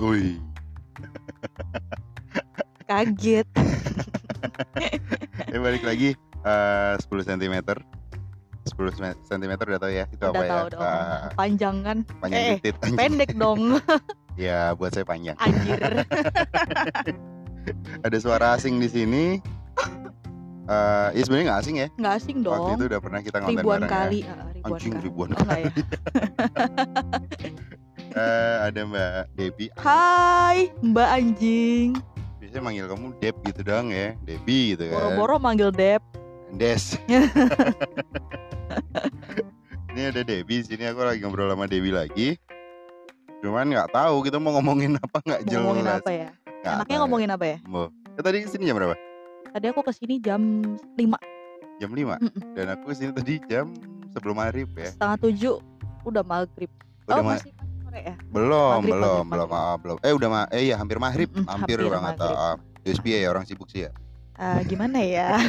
Wih. Kaget. Eh balik lagi eh 10 cm. 10 cm udah tahu ya itu Udah apa ya? tahu dong. Eh, Panjang kan? panjang Eh, titit anjing. Pendek dong. Ya, buat saya panjang. Anjir. Ada suara asing di sini. Eh, ya sebenarnya nggak asing ya. Nggak asing Waktu dong. itu udah pernah kita ngonten Ribuan bareng kali. ya. Ah, ribuan Anjing kali. ribuan Oh, enggak ya? Eh, ada Mbak Debi. Hai, Mbak anjing. Biasanya manggil kamu Deb gitu doang ya. Debi gitu kan. Boro-boro manggil Dep. Des. Ini ada Debi di sini aku lagi ngobrol sama Debi lagi. Cuman nggak tahu kita mau ngomongin apa nggak jelas. ngomongin apa ya? Nggak Enaknya tahu. ngomongin apa ya? Mau. Ya, tadi ke sini jam berapa? Tadi aku ke sini jam 5 Jam 5 Mm-mm. Dan aku ke sini tadi jam sebelum maghrib ya. setengah tujuh udah maghrib. Udah oh ma- masih sore ya? belum, maghrib, belum, maghrib, belum, maghrib. ah, belum. Eh udah ma eh ya hampir maghrib, Mm-mm, hampir, hampir banget. Ah, USB ya orang sibuk sih ya. Ah, gimana ya?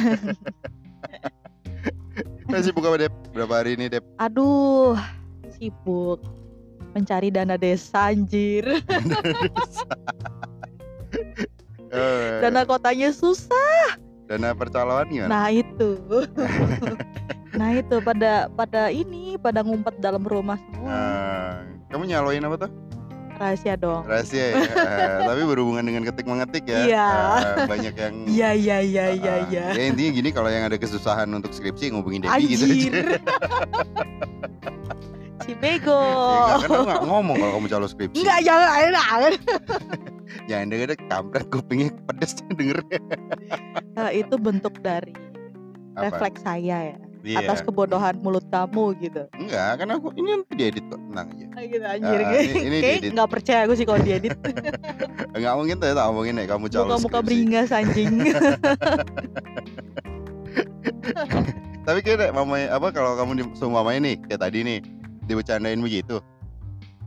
Sibuk apa Dep? Berapa hari ini Dep? Aduh, sibuk mencari dana desa anjir. Eh, Dana kotanya susah. dana percaloan gimana? Nah itu. Nah itu pada pada ini pada ngumpet dalam rumah semua. Eh, kamu nyaloin apa tuh? Rahasia dong. Rahasia ya. Eh, tapi berhubungan dengan ketik mengetik ya. Iya. Eh, banyak yang Iya iya iya iya Ah, iya. Ya intinya gini kalau yang ada kesusahan untuk skripsi ngubungin Devi gitu aja. Si bego. Ya, enggak, kan nggak ngomong kalau kamu calon skripsi. Enggak jangan jangan. Jangan denger kampret kupingnya pedes dengernya. Nah, itu bentuk dari Apa? refleks saya ya Iya. atas kebodohan mulut kamu gitu. Enggak, kan aku ini nanti diedit kok, tenang aja. Ah, gitu anjir. Ah, ini- ini Kayak nggak percaya aku sih kalau diedit. Enggak mungkin tuh tak ngomongin ya kamu calon Muka-muka beringas anjing. Tapi kayak mama apa kalau kamu di sama mamanya nih kayak tadi nih dibecandain begitu.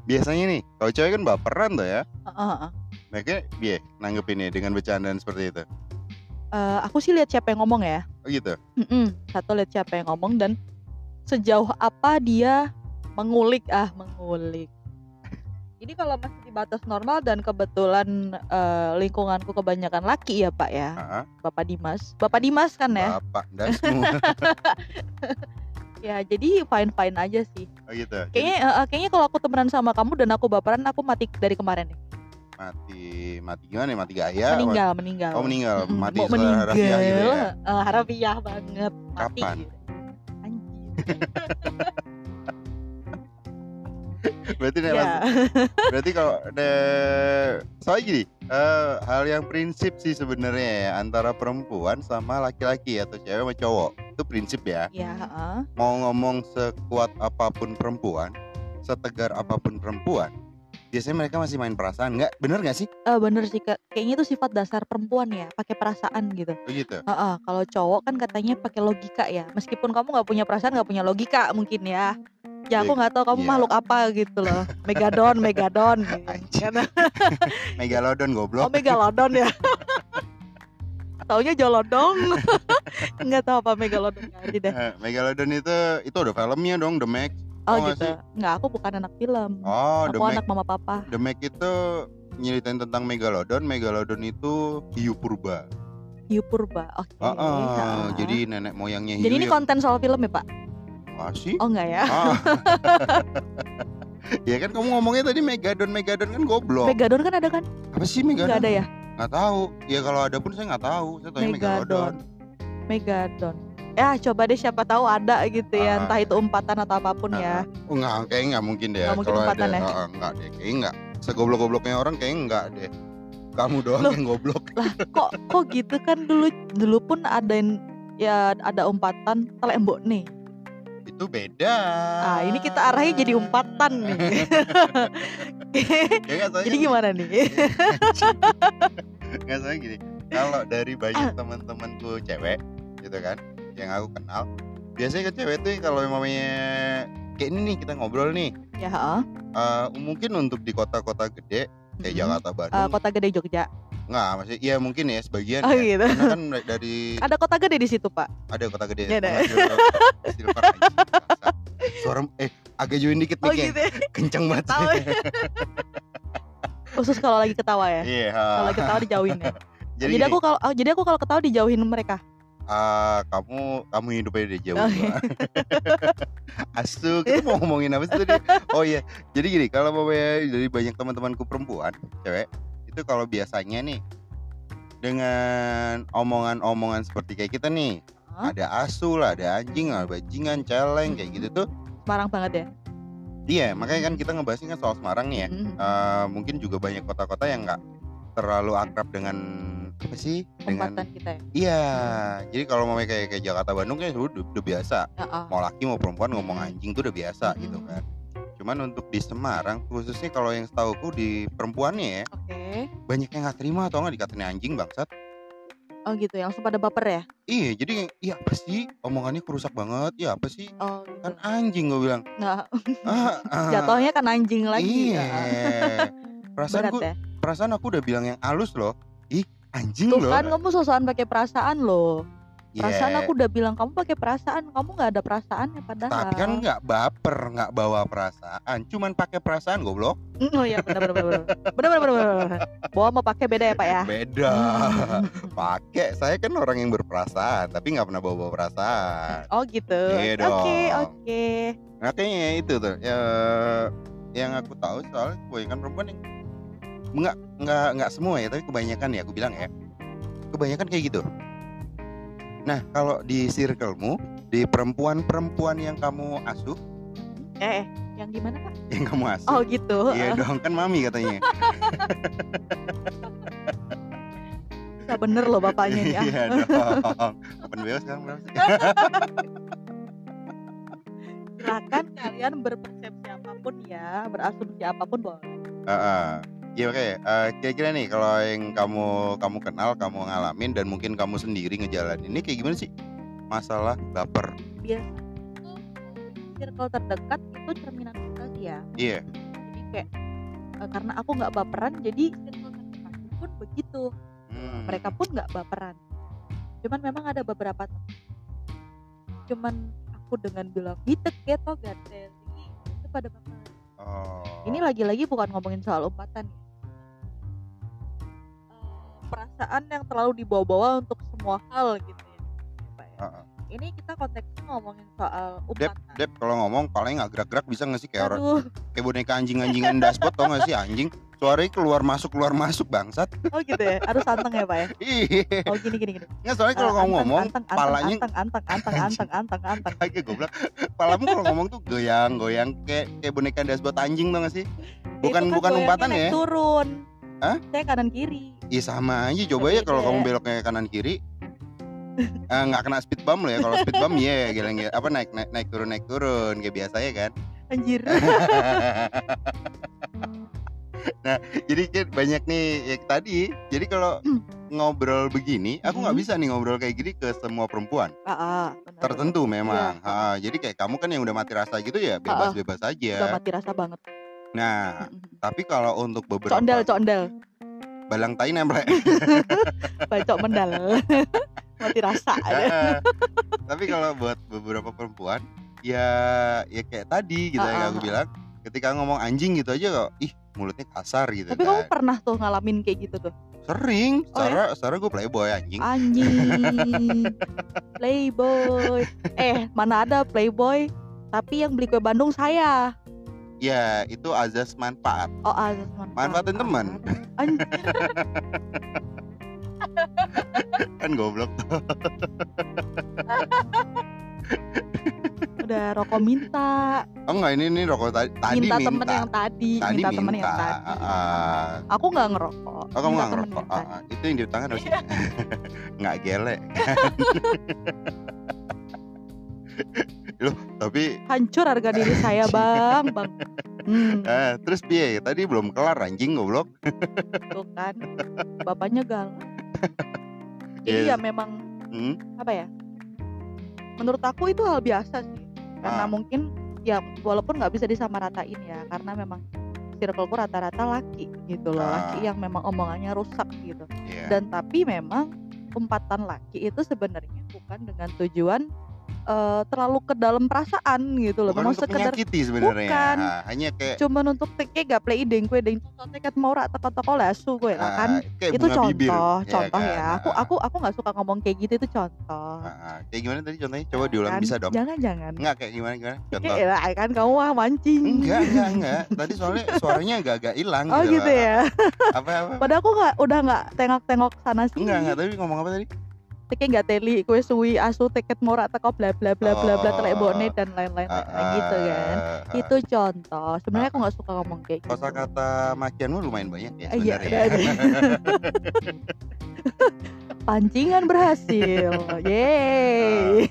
Biasanya nih, kalau cewek kan baperan tuh ya. Heeh. Mereka dia nanggepinnya dengan bercandaan seperti itu. Eh, aku sih lihat siapa yang ngomong ya. Oh gitu. Mm-mm. Satu lihat siapa yang ngomong dan sejauh apa dia mengulik ah mengulik. Ini kalau masih di batas normal dan kebetulan eh, lingkunganku kebanyakan laki ya Pak ya, Heeh. Bapak Dimas. Bapak Dimas kan ya? Bapak dan semua. Ya jadi fine fine aja sih. oh gitu. Jadi Kayaknya eh, eh, kayaknya kalau aku temenan sama kamu dan aku baperan aku mati dari kemarin nih. Mati mati gimana ya? Mati gaya? meninggal meninggal. Oh meninggal, Mm-mm, mati mau secara meninggal, harafiah gitu ya. eh, harafiah banget. Mati. Kapan? gitu. Anjir. Berarti nih, Ya. Mas, berarti kalau ada soalnya gini, eh, hal yang prinsip sih sebenarnya ya antara perempuan sama laki-laki atau cewek sama cowok itu prinsip ya. Ya, heeh. Mau ngomong sekuat apa pun perempuan, setegar apa pun perempuan, biasanya mereka masih main perasaan nggak? Bener nggak sih? Eh, bener sih Kak. Kayaknya itu sifat dasar perempuan ya, pakai perasaan gitu. Begitu. Heeh, kalau cowok kan katanya pakai logika ya. Meskipun kamu nggak punya perasaan, nggak punya logika mungkin ya. Ya aku nggak tahu kamu Iya. makhluk apa gitu loh. Megadon, Megadon. Gitu. Karena- Megalodon oh goblok. Megalodon ya. Taunya Jolodong. Nggak tahu apa Megalodon aja deh. Eh, Megalodon itu itu ada filmnya dong The Max. Oh nggak gitu. Nggak, aku bukan anak film. Oh, aku anak mama papa. The Mac itu nyeritain tentang Megalodon. Megalodon itu hiu purba. Hiu purba. Oke. Ah, ah, Heeh. jadi nenek moyangnya hiu. Jadi ini yang- konten soal film ya Pak? Masih? Oh enggak ya? Ah. ya kan kamu ngomongnya tadi Megadon Megadon kan goblok. Megadon kan ada kan? Apa sih Enggak Megadon? ada ya? Nggak tahu. Ya kalau ada pun saya nggak tahu. Saya tahu Megadon. Megalodon. Megadon. Ya coba deh siapa tahu ada gitu ya, Ah. entah itu umpatan atau apa pun ya. Oh nggak, kayaknya nggak mungkin deh. Nggak mungkin kalau umpatan ada, ya? ah, nggak deh, kayaknya nggak. Segoblok-gobloknya orang kayaknya nggak deh. Kamu doang Loh. yang goblok. Lah kok kok gitu kan dulu dulu pun ada yang ya ada umpatan telembok nih. Itu beda. Ah, ini kita arahnya jadi umpatan nih. Ya jadi gimana nih? nggak soalnya gini kalau dari Ah. banyak teman-temanku cewek gitu kan yang aku kenal biasanya kan cewek tuh kalau mamanya kayak ini nih kita ngobrol nih ya, heeh. eh, mungkin untuk di kota-kota gede kayak Mm-mm. Jakarta Bandung kota gede Jogja. nggak masih iya mungkin ya sebagian Oh ya. gitu. karena kan dari Ada kota gede di situ, Pak. ada kota gede Iya, ada. Silver- suara eh agak jauhin dikit Oh mic-nya. gitu. ya. kenceng banget Tahu. Khusus kalau lagi ketawa ya. Iya. Kalau lagi ketawa dijauhin ya. jadi, Jadi aku kalau oh, jadi aku kalau ketawa dijauhin mereka. Ah, kamu kamu hidupnya di jauh. Oh, iya. Asu, kita mau ngomongin apa sih tadi? Oh iya, jadi gini, kalau mamanya dari banyak teman-temanku perempuan, cewek, itu kalau biasanya nih dengan omongan-omongan seperti kayak kita nih, Hah? ada asu lah, ada anjing, ada bajingan, celeng kayak gitu tuh. Semarang banget ya. Iya, makanya kan kita ngebahasnya kan soal Semarang nih ya. Mm. Eh, mungkin juga banyak kota-kota yang nggak terlalu akrab dengan apa sih? Dengan kita ya. Iya, jadi kalau mau kayak kayak Jakarta Bandung kan udah, udah biasa. Ya, ah. Mau laki mau perempuan ngomong anjing tuh udah biasa Mm-mm. gitu kan. Cuman untuk di Semarang khususnya kalau yang setauku di perempuannya ya Oke. banyak yang nggak terima atau nggak dikatain anjing bangsat. Oh gitu, yang langsung pada baper ya. Iya, jadi kayak, iya apa sih omongannya kerusak banget? Ya apa sih? Oh gitu. Kan anjing gue bilang. Nah, Ah, ah, jatuhnya kan anjing lagi. Iya. Ah. Perasaan Berat gue, ya. perasaan aku udah bilang yang halus loh. Ih, anjing Tuh loh. kan kamu sosokan pakai perasaan loh. Perasaan Yeah. aku udah bilang kamu pakai perasaan, kamu nggak ada perasaannya padahal. Tapi kan nggak baper, nggak bawa perasaan, cuman pakai perasaan goblok. Mm, Oh iya benar benar benar. Benar benar. Bawa mau pakai beda ya, Pak ya? Beda. pakai, saya kan orang yang berperasaan, tapi nggak pernah bawa bawa perasaan. Oh gitu. Iya Oke, oke. Nah, kayaknya itu tuh, ya, yang aku tahu soalnya kebanyakan perempuan yang nggak nggak nggak semua ya, tapi kebanyakan ya aku bilang ya, kebanyakan kayak gitu. Nah, kalau di circlemu, di perempuan-perempuan yang kamu asuh, Eh, eh, yang gimana, Pak? yang kamu asuh, Oh gitu. Iya dong kan mami katanya. Bisa bener loh bapaknya nih. ah. Iya dong. Open BO sekarang berapa sih? Silakan kalian berpersepsi apa pun ya, berasumsi apa pun boleh. Heeh. Iya oke. Eh, Kira-kira nih kalau yang kamu kamu kenal, kamu ngalamin dan mungkin kamu sendiri ngejalanin ini kayak gimana sih? Masalah baper. Biasa tuh circle terdekat itu cerminan kita sih ya. Iya. Jadi kayak eh, karena aku nggak baperan, jadi circle terdekat pun begitu. Hmm. Mereka pun nggak baperan. Cuman memang ada beberapa teman. Cuman aku dengan bilang gitu keto gateli itu pada baperan. Oh. Ini lagi-lagi bukan ngomongin soal umpatan ya. Perasaan yang terlalu dibawa-bawa untuk semua hal gitu ya. Pak ya. Heeh. Ini kita konteksnya ngomongin soal Dep, umpatan. Dep kalau ngomong paling nggak gerak-gerak bisa nggak sih kayak orang kayak boneka anjing-anjingan dashboard tau nggak sih anjing? Suaranya keluar masuk keluar masuk bangsat. oh gitu ya. Harus anteng ya pak ya. Iya. Oh gini gini gini. Nggak soalnya kalau kamu anteng, ngomong anteng, anteng, palanya anteng anteng anteng anteng anteng anteng. Kagak goblok. Palamu kalau ngomong tuh goyang-goyang kayak kayak boneka dashboard anjing tau gak sih? Bukan- Itu kan bukan umpatan ya? Turun. Hah? Saya kanan kiri. Iya sama aja coba ya kalau kamu beloknya kanan kiri Eh, nggak kena speed bump loh ya kalau speed bump ya geleng apa naik naik naik turun naik turun kayak biasa ya kan Anjir. nah jadi kan banyak nih ya tadi jadi kalau ngobrol begini aku nggak Hmm. bisa nih ngobrol kayak gini ke semua perempuan Ah, ah, tertentu memang. Ha, jadi kayak kamu kan yang udah mati rasa gitu ya bebas bebas Udah aja mati rasa banget. Nah tapi kalau untuk beberapa Condel condel. balang tai nempel Bacok mendal. mati rasa. Eh, tapi kalau buat beberapa perempuan ya ya kayak tadi gitu ya Ah, aku bilang ketika ngomong anjing gitu aja kok ih mulutnya kasar gitu Tapi kamu kan pernah tuh ngalamin kayak gitu tuh? sering Oh, ya? secara gue playboy anjing Anjing. playboy. Eh, mana ada playboy? Tapi yang beli kue Bandung saya. Ya itu azas manfaat Oh, azas manfaat. Manfaatin teman. Kan goblok Udah rokok minta. oh enggak ini ini rokok tadi minta, minta, temen yang tadi. tadi minta, minta, temen yang tadi. Ah. Aku nggak ngerokok. oh kamu nggak ngerokok tadi. ah. itu yang di tangan harus nggak gelek loh tapi Hancur harga diri saya, Bang. Bang. Hmm, eh, terus piye tadi belum kelar anjing goblok tuh kan. Bapaknya galak. Jadi Yes. ya memang Hmm? apa ya menurut aku itu hal biasa sih karena Ah. mungkin ya walaupun nggak bisa disamaratain ya karena memang circleku rata-rata laki gitu loh Ah. laki yang memang omongannya rusak gitu Iya. dan tapi memang umpatan laki itu sebenarnya bukan dengan tujuan eh, terlalu ke dalam perasaan gitu loh. bukan Mau untuk sekedar sebenarnya Bukan. Ah, hanya kayak cuman untuk teke gak play ideng kue deng teket mau rak toko-toko lesu kue lah kan. ah, kayak itu contoh, bibir contoh kan? ya. Aku Ah, aku aku nggak suka ngomong kayak gitu itu contoh. ah, ah. kayak gimana tadi contohnya coba diulang Kan? bisa dong Jangan jangan. enggak kayak gimana gimana contoh Kayak lah kan kamu wah mancing. enggak enggak enggak tadi soalnya suaranya agak-agak hilang Oh gitu loh. ya. apa apa Padahal aku nggak udah nggak tengok-tengok sana sini. enggak enggak tadi ngomong apa tadi Teke nggak teli kue suwi asu teket mau rak teko bla bla bla bla bla telek Oh. bone dan lain-lain Ah, gitu kan. ah, ah. Itu contoh. Sebenarnya aku nggak suka ngomong kayak gitu. kosakata makianmu lumayan banyak ya Iya, sebenarnya ada, Pancingan berhasil. Yeay.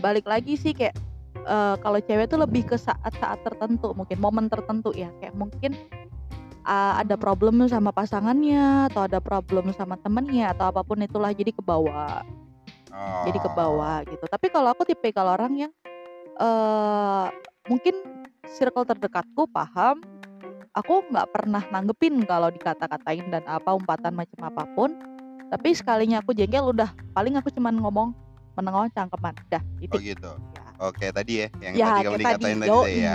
Balik lagi sih kayak eh, kalau cewek tuh lebih ke saat-saat tertentu, mungkin momen tertentu ya. Kayak mungkin ah, ada problem sama pasangannya atau ada problem sama temennya atau apa pun itulah jadi ke bawah. Oh. Jadi ke bawah gitu. Tapi kalau aku tipe kalau orang yang eh mungkin circle terdekatku paham aku nggak pernah nanggepin kalau dikata-katain dan apa umpatan macam apa pun tapi sekalinya aku jengkel udah paling aku cuman ngomong menengok cangkeman dah oh titik gitu Ya. oke tadi ya yang Ya, tadi kamu kayak dikatain tadi, tadi, ya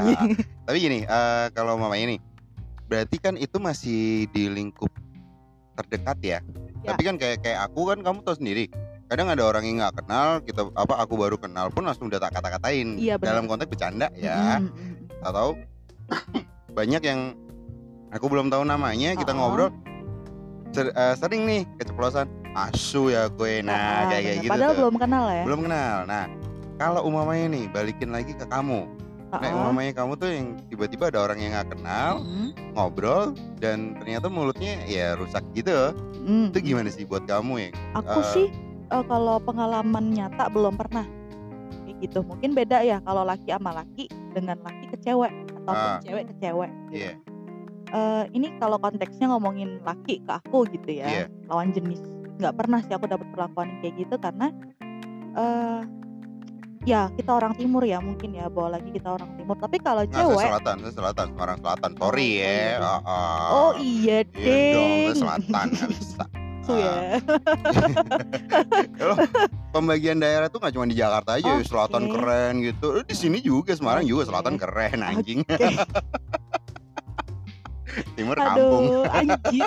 tapi gini eh, kalau mamanya nih berarti kan itu masih di lingkup terdekat ya, Ya. tapi kan kayak kayak aku kan kamu tahu sendiri kadang ada orang yang nggak kenal kita apa aku baru kenal pun langsung udah tak kata-katain Iya, benar. dalam konteks bercanda ya Mm, mm, mm. atau banyak yang aku belum tahu namanya kita Oh. ngobrol ser- eh, sering nih keceplosan asu ya gue nah Ah, kayak kayak gitu padahal tuh. belum kenal ya belum kenal nah kalau umamanya nih balikin lagi ke kamu nah Ah, umamanya kamu tuh yang tiba-tiba ada orang yang nggak kenal mm, ngobrol dan ternyata mulutnya ya rusak gitu mm. itu gimana sih buat kamu ya aku Eh. sih eh, kalau pengalaman nyata belum pernah kayak gitu mungkin beda ya kalau laki sama laki dengan laki ke cewek ataupun Ah. cewek ke cewek gitu. Iya. Eh, ini kalau konteksnya ngomongin laki ke aku gitu ya Iya. lawan jenis nggak pernah sih aku dapat perlakuan kayak gitu karena eh ya kita orang timur ya mungkin ya bawa lagi kita orang timur tapi kalau saya cewek selatan saya selatan Semarang selatan sorry Oh, ya iya. Ah, ah. oh iya Iya dong saya deh selatan nggak bisa ya Loh, pembagian daerah tuh nggak cuma di Jakarta aja, Oke. selatan keren gitu. Di sini juga Semarang juga selatan keren anjing. Timur kampung. aduh anjir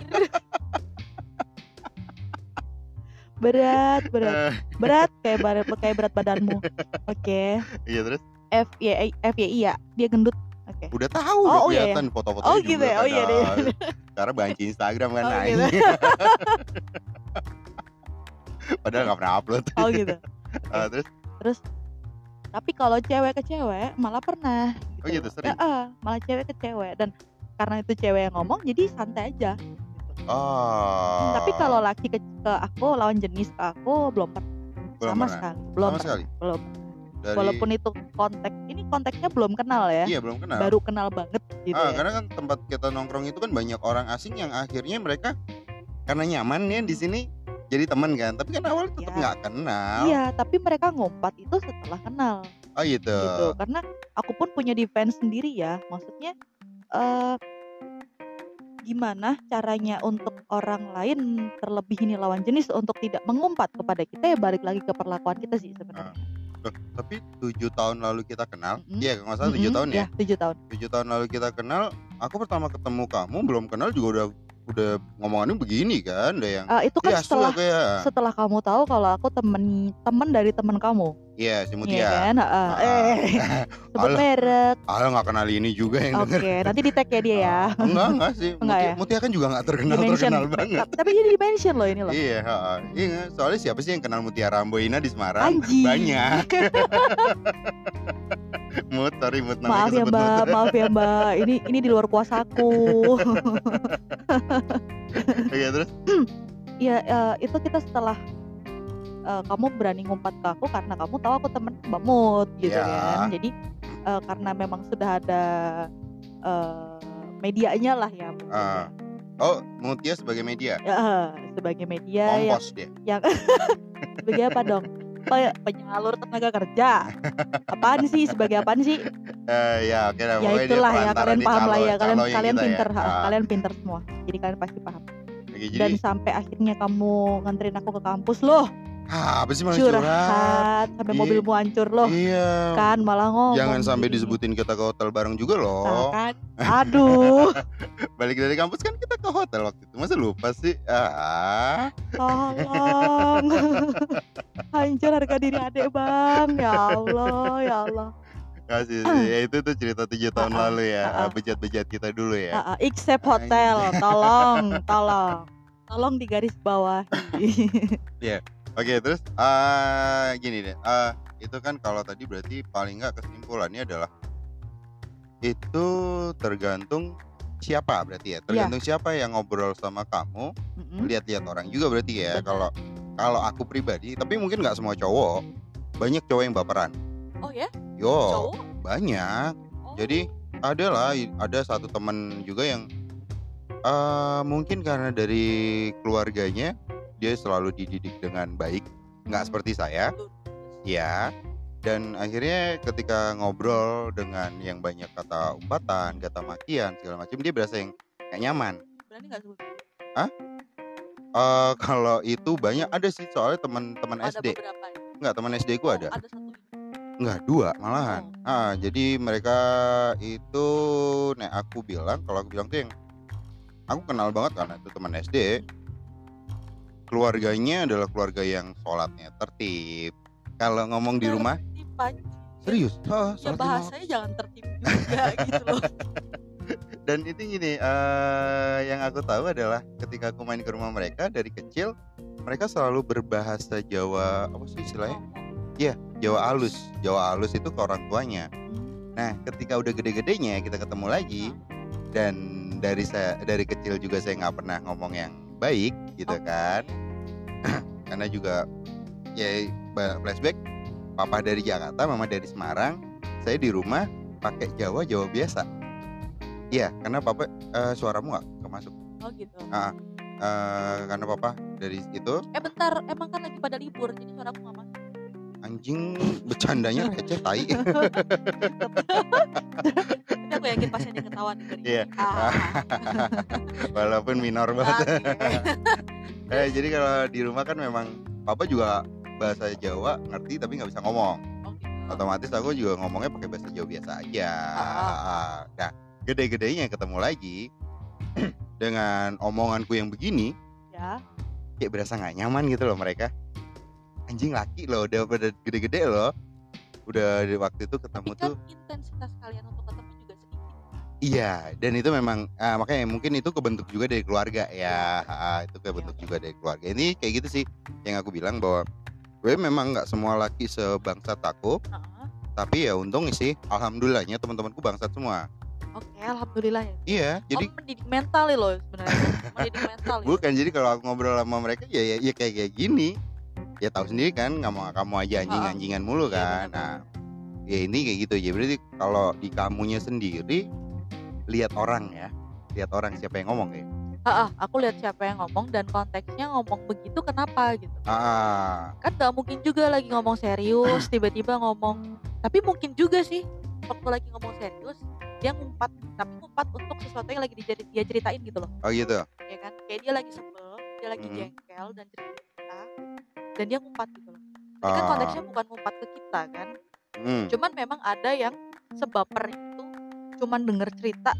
berat berat. Eh, berat kayak berat kayak berat badanmu. Oke. Iya terus? F Y F Y I ya. Dia gendut. Oke. Udah tahu Oh, udah oh iya, kelihatan foto-fotonya Oh, juga gitu ya? Oh, iya deh. kadang. Karena banci Instagram kan Oh, gitu. Padahal nggak pernah upload. oh gitu. Ah, terus? Tapi kalau cewek ke cewek malah pernah oh gitu sering. Ya, eh, malah cewek ke cewek. Dan karena itu cewek yang ngomong jadi santai aja Oh. tapi kalau laki ke, ke aku lawan jenis ke aku belum pernah Belum sama pernah. sekali belum sama pernah. sekali. belum Dari walaupun itu konteks ini konteksnya belum kenal ya iya belum kenal. baru kenal banget gitu ah, ya karena kan tempat kita nongkrong itu kan banyak orang asing yang akhirnya mereka karena nyaman ya di sini jadi teman kan. Tapi kan awalnya tetap Ya. nggak kenal. iya tapi mereka ngumpat itu setelah kenal Oh gitu. gitu karena aku pun punya defense sendiri ya maksudnya eh gimana caranya untuk orang lain terlebih ini lawan jenis untuk tidak mengumpat kepada kita ya balik lagi ke perlakuan kita sih sebenarnya. Loh, tapi tujuh tahun lalu kita kenal, iya kalau nggak salah tujuh Mm-mm, tahun ya. tujuh tahun. Tujuh tahun lalu kita kenal, aku pertama ketemu kamu belum kenal juga udah udah ngomongannya begini kan, udah yang Eh, itu kan ya setelah kayak setelah kamu tahu kalau aku temen temen dari temen kamu iya si Iya Mutia. kan Heeh. Ah, eh sebut merek Ah nggak kenal ini juga yang oke denger. nanti di tag ya dia ya Ah, enggak enggak sih. Enggak Mutia, ya? Mutia kan juga nggak terkenal Dimension. terkenal banget. tapi, jadi dimension loh ini loh Iya, heeh. iya. Soalnya siapa sih yang kenal Mutiara Ramboina di Semarang? Anjing. Banyak. Mut, sorry Mut namanya maaf ya mbak maaf ya mbak ini ini di luar kuasaku Iya terus? ya eh, itu kita setelah eh, kamu berani ngumpat ke aku karena kamu tahu aku temen Mbak Mut gitu Ya. kan jadi eh, karena memang sudah ada eh, medianya lah ya mungkin Ah. Oh, Mutia sebagai media. ya. Sebagai media yang Kompos dia. yang sebagai apa dong Pe- penyalur tenaga kerja. Apaan sih? Sebagai apaan sih? Eh, ya, oke lah. ya itulah ya kalian paham lah calo- ya kalian kalian kita pinter ya. ha, Ah, kalian pinter semua. Jadi kalian pasti paham. Jadi dan sampai akhirnya kamu nganterin aku ke kampus loh Ah, apa sih malah curhat? curhat sampai Iya. mobilmu hancur loh Iya. kan malah ngomong Jangan sampai gini. disebutin kita ke hotel bareng juga Nah, loh. kan aduh Balik dari kampus kan kita ke hotel waktu itu. Masa lupa sih? Ah. tolong hancur harga diri adek bang ya Allah ya Allah Kasih sih. Ya itu tuh cerita tujuh tahun Ah, ah, lalu ya. ah, ah. Bejat-bejat kita dulu ya. Ah, ah, except hotel tolong tolong tolong di garis bawahi Oke, terus ah gini deh. Ah itu kan kalau tadi berarti paling nggak kesimpulannya adalah itu tergantung siapa berarti ya. Iya. Tergantung siapa yang ngobrol sama kamu. Mm-mm. Lihat-lihat orang juga berarti ya. Kalau kalau aku pribadi, tapi mungkin nggak semua cowok. Banyak cowok yang baperan. oh ya Yo, cowok banyak. Oh. Jadi ada lah, ada satu teman juga yang eh mungkin karena dari keluarganya dia selalu dididik dengan baik, nggak seperti saya, ya. Dan akhirnya ketika ngobrol dengan yang banyak kata umpatan, kata makian segala macam, dia berasa yang nggak nyaman. berani nggak sebut Eh kalau itu banyak ada sih soalnya teman-teman ada SD, beberapa ya nggak teman SD ku Oh, ada, ada satu nggak dua malahan. Oh. Ah jadi mereka itu, nek aku bilang, kalau aku bilang tuh yang aku kenal banget karena itu teman SD. Keluarganya adalah keluarga yang sholatnya tertib. Kalau ngomong di rumah, serius, ya sholat lima bahasanya jangan tertib juga gitu loh. Dan itu gini eh yang aku tahu adalah ketika aku main ke rumah mereka dari kecil mereka selalu berbahasa Jawa apa sih istilahnya? Jawa halus Jawa halus itu ke orang tuanya. Nah ketika udah gede-gedenya kita ketemu lagi dan dari saya dari kecil juga saya nggak pernah ngomong yang baik gitu Oke. kan karena juga ya ba- flashback. Papa dari Jakarta mama dari Semarang. Saya di rumah pakai Jawa Jawa biasa. Iya karena papa eh, suaramu nggak kemasuk. Oh gitu. Ah. Eh, karena papa dari itu eh bentar. Emang kan lagi pada libur jadi suara aku nggak masuk. Anjing bercandanya receh tai. Tapi aku yakin pasti ada yang ketawa dari Iya. walaupun minor banget. Eh, jadi kalau di rumah kan memang papa juga bahasa Jawa ngerti tapi nggak bisa ngomong Oh, gitu. otomatis aku juga ngomongnya pakai bahasa Jawa biasa aja. Ah. Nah, gede-gedenya ketemu lagi dengan omonganku yang begini, ya kayak berasa nggak nyaman gitu loh mereka. Anjing laki loh, udah pada gede-gede loh. Udah di waktu itu ketemu tapi kan tuh, intensitas kalian iya. Dan itu memang ah, makanya mungkin itu kebentuk juga dari keluarga ya. Ah, itu kebentuk juga dari keluarga. Ini kayak gitu sih yang aku bilang bahwa gue memang nggak semua laki sebangsat aku, Heeh. tapi ya untung sih, alhamdulillahnya teman-temanku bangsat semua. oke alhamdulillah ya Iya, jadi oh, mendidik mental ya loh sebenarnya mendidik mental ya. bukan jadi kalau aku ngobrol sama mereka ya ya, ya kayak kayak gini ya tahu sendiri kan nggak mau kamu aja anjing Ha-ha. anjingan mulu Iya, kan nah ya ini kayak gitu ya berarti kalau di kamunya sendiri lihat orang ya lihat orang siapa yang ngomong ya? Ah, ah, aku lihat siapa yang ngomong dan konteksnya ngomong begitu kenapa gitu. Ah. Kan nggak mungkin juga lagi ngomong serius tiba-tiba ngomong. Tapi mungkin juga sih waktu lagi ngomong serius dia ngumpat tapi ngumpat untuk sesuatu yang lagi dijeri- dia ceritain gitu loh. Oh gitu? Ya kan? Kayak dia lagi sebel dia lagi Mhm. jengkel dan cerita dan dia ngumpat gitu loh. Jadi kan Ah. konteksnya bukan ngumpat ke kita kan. Hmm. cuman memang ada yang sebaper cuman denger cerita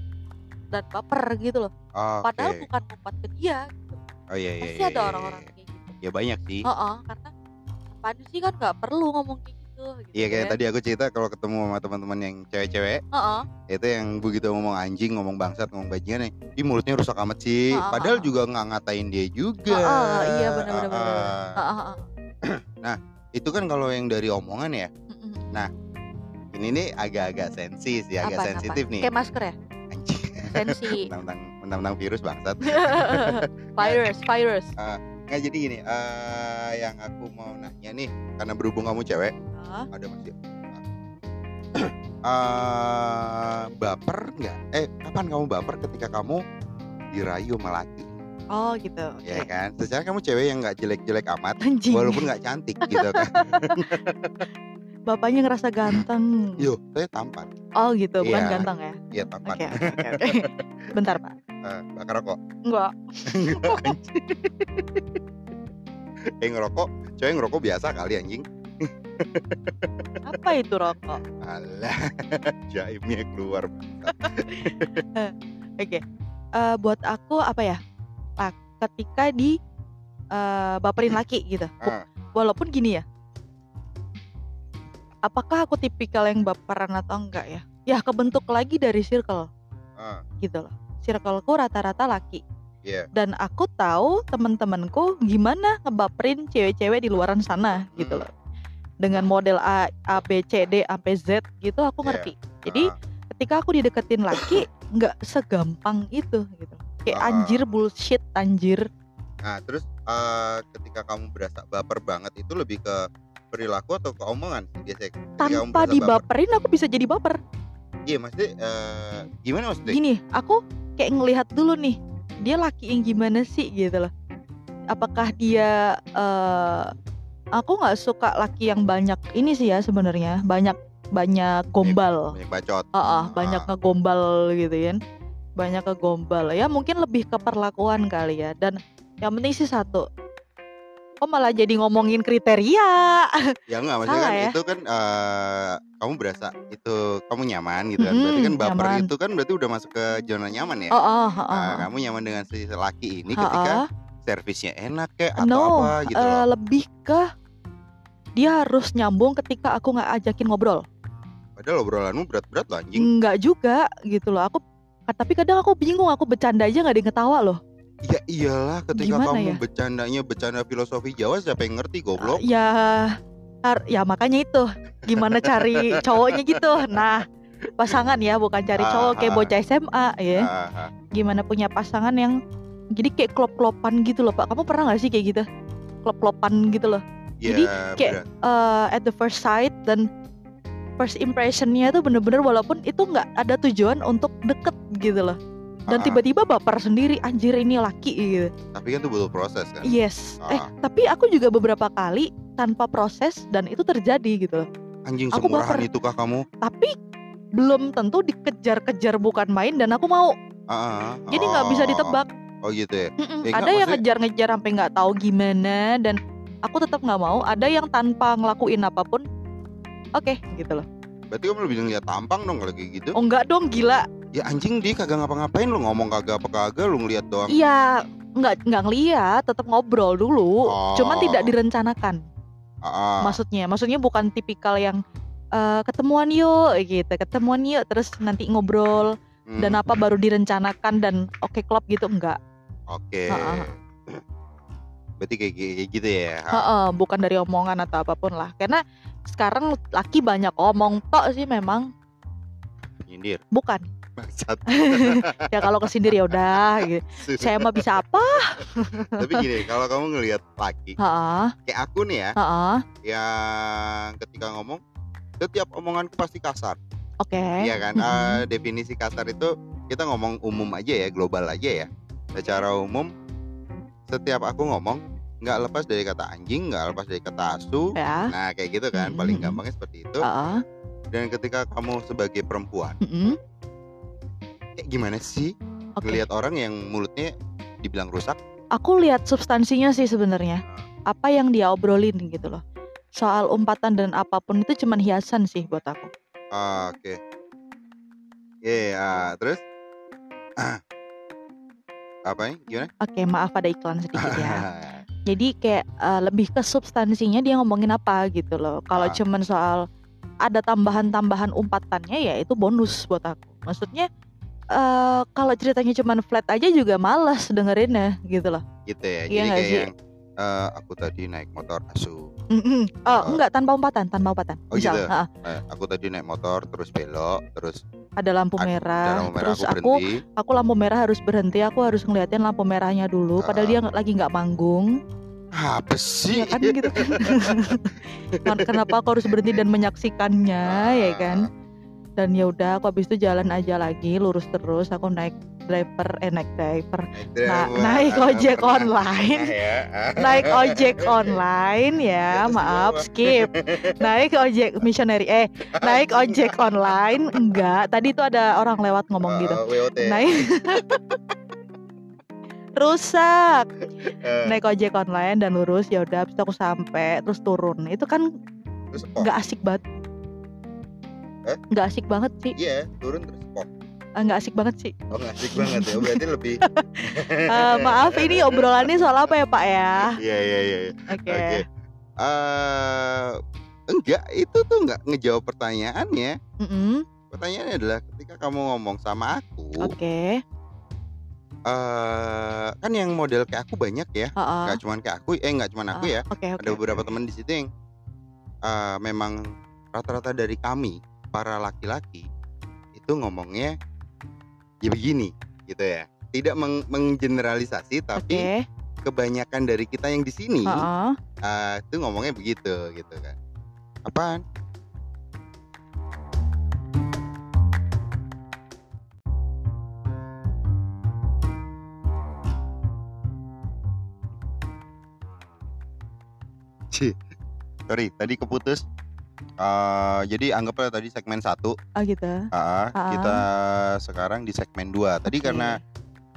dan baper gitu loh Oke. padahal bukan ngumpat ke dia gitu. oh iya iya pasti iya, ada iya, orang-orang iya. kayak gitu ya banyak sih Heeh, karena apaan sih kan nggak perlu ngomong kayak gitu gitu Iya kayak kan. tadi aku cerita kalau ketemu sama teman-teman yang cewek-cewek Heeh. itu yang begitu ngomong anjing, ngomong bangsat, ngomong bajingan, ih mulutnya rusak amat sih. Ah, ah, Padahal ah. juga nggak ngatain dia juga. Ah, ah, iya, bener, bener, Ah, bener. ah. Heeh, heeh. Itu kan kalau yang dari omongan ya. Mm-mm. Ini nih agak-agak sensi sih, agak Apaan, sensitif apaan? nih. Kayak masker ya? Anjing. Sensi. Tentang tentang virus bangsat. virus, virus. Nggak jadi gini, eh, yang aku mau nanya nih, karena berhubung kamu cewek, Hah? ada masih. Eh, baper nggak? Eh, kapan kamu baper ketika kamu dirayu sama laki? Oh gitu. Ya oke. kan? Secara kamu cewek yang nggak jelek-jelek amat, Anjing. walaupun nggak cantik gitu kan. Bapaknya ngerasa ganteng. Yo, saya tampan. Oh gitu, bukan Iya. ganteng ya? Iya tampan. Oke, oke, oke, oke. Bentar pak. Eh, bakar rokok. Enggak. Eh ngerokok cewek ngerokok biasa kali anjing Apa itu rokok? alah jaimnya keluar Oke. Eh, buat aku apa ya? Ah, ketika di eh, baperin laki gitu. Ah, Walaupun gini ya. Apakah aku tipikal yang baperan atau enggak ya? Ya kebentuk lagi dari circle ah, gitu loh. Circleku rata-rata laki. iya Dan aku tahu teman-temanku gimana ngebaperin cewek-cewek di luaran sana gitu Hmm. loh. Dengan model A, A B C D sampai Z gitu aku Iya. ngerti. Jadi ah, ketika aku dideketin laki nggak segampang itu gitu kayak Ah. anjir bullshit anjir nah terus eh, ketika kamu berasa baper banget itu lebih ke perilaku atau ke omongan sih biasanya tanpa berasa baper. dibaperin aku bisa jadi baper. Iya maksudnya eh, gimana maksudnya? Gini aku kayak ngelihat dulu nih dia laki yang gimana sih gitu loh. Apakah dia eh aku nggak suka laki yang banyak ini sih ya sebenarnya banyak banyak gombal. banyak bacot. Ah, ah, banyak Ah. ngegombal gitu kan. Banyak ngegombal. Ya mungkin lebih ke perlakuan kali ya. Dan yang penting sih satu kok malah jadi ngomongin kriteria? Ya enggak maksudnya kan ya? itu kan eh, kamu berasa itu kamu nyaman gitu kan. Mm-mm, berarti kan baper nyaman. itu kan berarti udah masuk ke zona nyaman ya? Oh oh, oh, Nah, oh. kamu nyaman dengan si laki ini ketika servisnya enak kayak atau no apa gitu eh, loh lebih ke dia harus nyambung ketika aku nggak ajakin ngobrol. Padahal obrolanmu berat-berat loh anjing. Nggak juga gitu loh aku tapi kadang aku bingung aku bercanda aja nggak ada yang ketawa loh ya iyalah ketika Gimana kamu ya? bercandanya bercanda filosofi Jawa siapa yang ngerti goblok? Ya har- ya makanya itu. Gimana cari cowoknya gitu? Nah pasangan ya bukan cari cowok kayak Ah, bocah SMA ya. Ah, gimana punya pasangan yang jadi kayak klop-klopan gitu loh pak. Kamu pernah nggak sih kayak gitu? Klop-klopan gitu loh. Ya, Jadi, kayak-. Eh, at the first sight dan first impressionnya itu bener-bener walaupun itu nggak ada tujuan untuk deket gitu loh dan Ah, tiba-tiba baper sendiri anjir ini laki gitu tapi kan itu butuh proses kan? Yes. Eh Ah. tapi aku juga beberapa kali tanpa proses dan itu terjadi gitu. Anjing aku semurahan baper. itukah kamu? Tapi belum tentu dikejar-kejar bukan main dan aku mau. Ah, ah, jadi nggak bisa oh, ditebak. Oh gitu ya? Mm-mm, Ya, enggak, ada yang ngejar-ngejar sampai nggak tahu gimana dan aku tetap nggak mau. Ada yang tanpa ngelakuin apa pun oke gitu loh. Berarti kamu lebih ngeliat tampang dong kalau kayak gitu? Oh enggak dong gila ya anjing dia kagak ngapa-ngapain. Lu ngomong kagak apa kagak lu ngeliat doang. Iya nggak nggak ngeliat tetap ngobrol dulu. Oh. cuman tidak direncanakan. Ah, maksudnya maksudnya bukan tipikal yang eh, ketemuan yuk gitu. Ketemuan yuk terus nanti ngobrol. Hmm, dan apa baru direncanakan dan oke klop gitu enggak. Oke. Ah. berarti kayak, kayak gitu ya? Heeh, bukan dari omongan atau apa pun lah. Karena sekarang laki banyak omong tok sih memang. Nyindir. Bukan Bangsat. ya kalau kesindir ya udah gitu. saya mah bisa apa? Tapi gini kalau kamu ngelihat laki Heeh, kayak aku nih ya heeh, yang ketika ngomong setiap omonganku pasti kasar. Oke. Iya kan. Eh, definisi kasar itu kita ngomong umum aja ya global aja ya. Secara umum setiap aku ngomong nggak lepas dari kata anjing nggak lepas dari kata asu. Ya. Nah kayak gitu kan paling gampangnya seperti itu. Heeh, dan ketika kamu sebagai perempuan mm-mm, kayak gimana sih oke. ngelihat orang yang mulutnya dibilang rusak? Aku lihat substansinya sih sebenarnya. Apa yang dia obrolin gitu loh. Soal umpatan dan apa pun itu cuman hiasan sih buat aku. Ah, oke. Iya ah, terus? Ah. apa nih gimana? Oke maaf ada iklan sedikit ya. Jadi kayak eh, lebih ke substansinya dia ngomongin apa gitu loh. Kalau Ah. cuman soal ada tambahan-tambahan umpatannya ya itu bonus buat aku. Maksudnya eh kalau ceritanya cuman flat aja juga males dengerinnya gitu loh gitu ya Iya jadi kayak sih? yang eh, aku tadi naik motor asu Mm-mm. oh Oh. enggak tanpa umpatan tanpa umpatan Oh, misal gitu? ah, Eh, aku tadi naik motor terus belok terus ada lampu merah dalam merah terus aku aku berhenti aku lampu merah harus berhenti aku harus ngeliatin lampu merahnya dulu padahal Ah. dia nggak- lagi nggak manggung apa sih ya kan gitu kan kenapa aku harus berhenti dan menyaksikannya ya kan dan ya udah aku habis itu jalan aja lagi lurus terus aku naik driver eh naik driver. Nah, naik ojek online. ya. naik ojek online ya maaf skip. Naik ojek missionary eh naik ojek online enggak. Tadi itu ada orang lewat ngomong gitu. WOT naik rusak. Eh, naik ojek online dan lurus ya udah habis itu aku sampai terus turun. Itu kan nggak asik banget Eh? nggak asik banget sih Iya, turun terus pop. Eh, nggak asik banget sih Oh, nggak asik banget ya. Berarti lebih Eh, maaf ini obrolannya soal apa ya pak ya Iya, iya, iya. iya. oke. Eh, enggak, itu tuh enggak ngejawab pertanyaannya. Mm-mm. Pertanyaannya adalah ketika kamu ngomong sama aku, oke eh kan yang model kayak aku banyak ya. Heeh. Nggak cuman kayak aku, eh nggak cuman aku ya. oke oke Ada beberapa teman di situ yang eh, memang rata-rata dari kami para laki-laki itu ngomongnya ya begini gitu ya. Tidak meng- menggeneralisasi tapi oke kebanyakan dari kita yang di sini Heeh. eh, itu ngomongnya begitu gitu kan. Apaan? Sorry tadi keputus. Eh, jadi anggaplah tadi segmen satu, oh gitu ah, Ah. kita sekarang di segmen 2 Tadi Oke. karena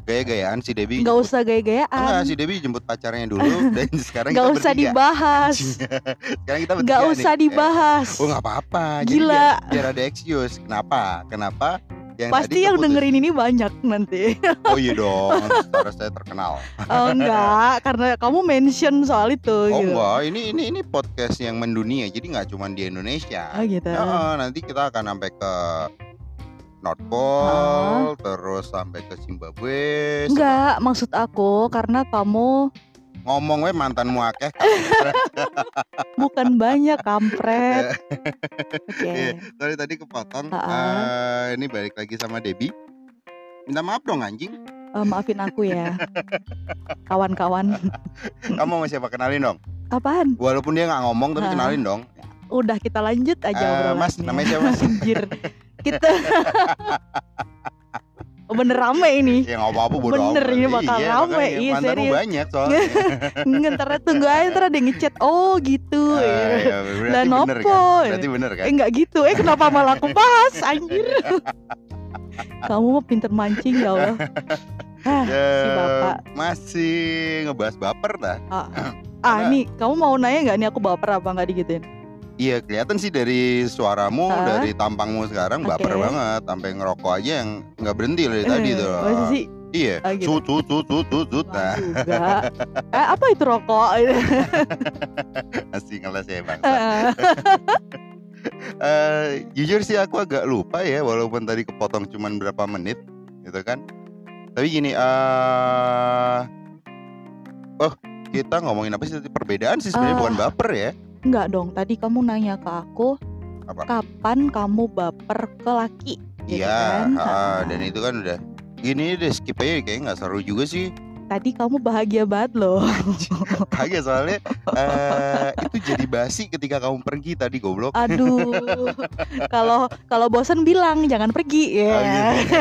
gaya-gayaan si Debbie nggak jemput- usah gaya-gayaan Enggak, si Debbie jemput pacarnya dulu dan sekarang nggak usah bertiga. dibahas Sekarang kita nih. usah Eh, dibahas Oh nggak apa-apa. Jadi Gila. biar, biar ada excuse. Kenapa? Kenapa? Yang pasti yang dengerin ini banyak nanti Oh iya dong. Secara saya terkenal. oh enggak karena kamu mention soal itu Oh gitu enggak. Ini ini ini podcast yang mendunia. Jadi nggak cuma di Indonesia. oh gitu Nah, nanti kita akan sampai ke North Pole, terus sampai ke Zimbabwe. enggak maksud aku karena kamu Ngomong we mantanmu akeh. bukan banyak kampret oke Iya. Sorry tadi kepotong. Eh, ini balik lagi sama Debbie. Minta maaf dong anjing. Eh, maafin aku ya kawan-kawan Kamu mau siapa kenalin dong? apaan Walaupun dia nggak ngomong tapi Ha. kenalin dong. udah kita lanjut aja obrolannya. Mas, namanya siapa, Mas? Kita bener rame ini Ya nggak apa-apa bodo Bener, ini bakal iya, rame, iya, Mantanmu serius. banyak soalnya. ntar tunggu aja ntar ada yang ngechat oh gitu Ah, ya. iya, berarti bener nopo? kan? Berarti bener kan? eh nggak gitu eh kenapa malah aku bahas anjir kamu mah pinter mancing ya Allah ah, Ya, si bapak Masih ngebahas baper dah. ah, Karena- nih kamu mau nanya nggak nih aku baper apa nggak digituin Iya kelihatan sih dari suaramu, Ah. dari tampangmu sekarang baper Oke. banget, sampai ngerokok aja yang nggak berhenti dari tadi Eh, tuh. masa sih Iya, Ah, gitu. tut tut tut tut tut Nah, juga eh, apa itu rokok masih ngeles ya bang. Eh, jujur sih aku agak lupa ya, walaupun tadi kepotong cuman berapa menit, gitu kan. Tapi gini, eh, oh kita ngomongin apa sih? Perbedaan sih sebenarnya Ah. bukan baper ya. Enggak dong, tadi kamu nanya ke aku Apa? kapan kamu baper ke laki? gitu Iya, kan? ah, dan itu kan udah gini deh skip aja kayaknya nggak seru juga sih. Tadi kamu bahagia banget loh. Kagak soalnya eh, itu jadi basi ketika kamu pergi tadi goblok. Aduh, kalau kalau bosan bilang jangan pergi ya. Oh, gitu.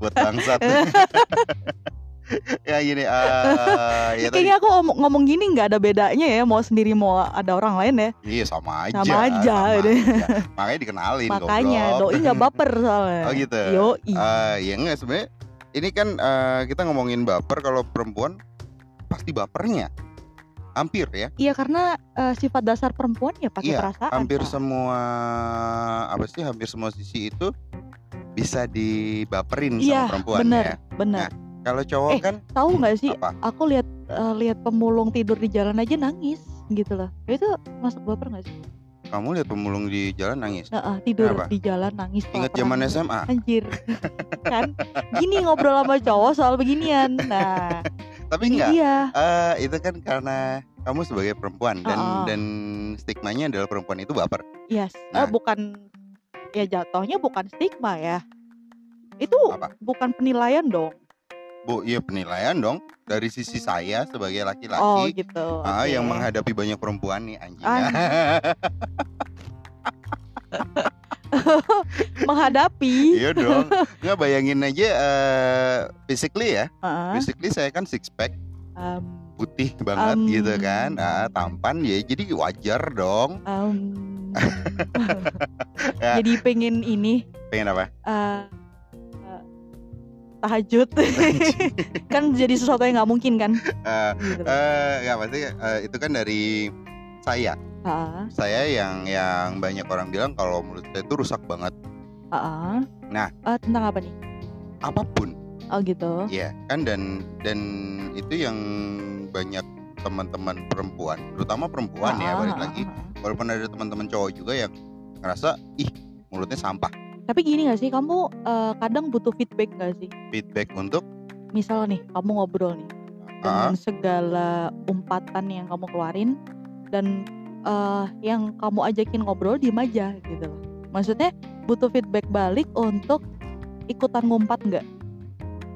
Buat bangsat. ya gini, eh ya Ya, tadi, kayaknya aku ngomong, ngomong gini nggak ada bedanya ya, mau sendiri mau ada orang lain ya. iya sama aja. Sama aja, gitu. aja. Makanya dikenalin Makanya goblok. doi nggak baper soalnya. Oh gitu. Yo, Eh, ya enggak sebenarnya ini kan eh, kita ngomongin baper kalau perempuan pasti bapernya. Hampir ya. Iya karena eh, sifat dasar perempuan ya pakai Iya, perasaan. hampir Pak. semua apa sih hampir semua sisi itu bisa dibaperin Iya, sama perempuan bener, ya. bener. Kalau cowok Eh, kan Tahu nggak sih? apa? Aku lihat eh, lihat pemulung tidur di jalan aja nangis gitu loh. Itu masuk baper nggak sih? Kamu lihat pemulung di jalan nangis. Nah, ah, tidur Kenapa? di jalan nangis. Ingat zaman SMA. Anjir. kan gini ngobrol sama cowok soal beginian. Nah, Tapi enggak. dia. Eh, itu kan karena kamu sebagai perempuan dan dan stigmanya adalah perempuan itu baper. Yes. Eh, Nah. bukan ya jatuhnya bukan stigma ya. Itu Apa? bukan penilaian dong. Bu, iya penilaian dong dari sisi saya sebagai Oh laki-laki gitu. ah, oke. yang menghadapi banyak perempuan nih anjing. menghadapi. iya dong. Nggak bayangin aja eh physically ya. Heeh. Physically saya kan six pack, Em, putih banget Um. gitu kan. Ah, tampan ya jadi wajar dong. em, Ya. Jadi pengen ini Pengen apa? eh, tahajud. Kan jadi sesuatu yang nggak mungkin kan? Eh, gitu. eh, nggak pasti eh, itu kan dari saya. Ah, saya yang yang banyak orang bilang kalau menurut saya itu rusak banget. Ah. Nah. Ah, tentang apa nih? Apa pun. Oh gitu. Ya kan dan dan itu yang banyak teman-teman perempuan terutama perempuan ya Ah, balik lagi. walaupun ada teman-teman cowok juga yang ngerasa ih mulutnya sampah tapi gini gak sih kamu eh, kadang butuh feedback gak sih feedback untuk misal nih kamu ngobrol nih ah, dengan segala umpatan yang kamu keluarin dan eh, yang kamu ajakin ngobrol diem aja gitu loh. Maksudnya butuh feedback balik untuk ikutan ngumpat nggak?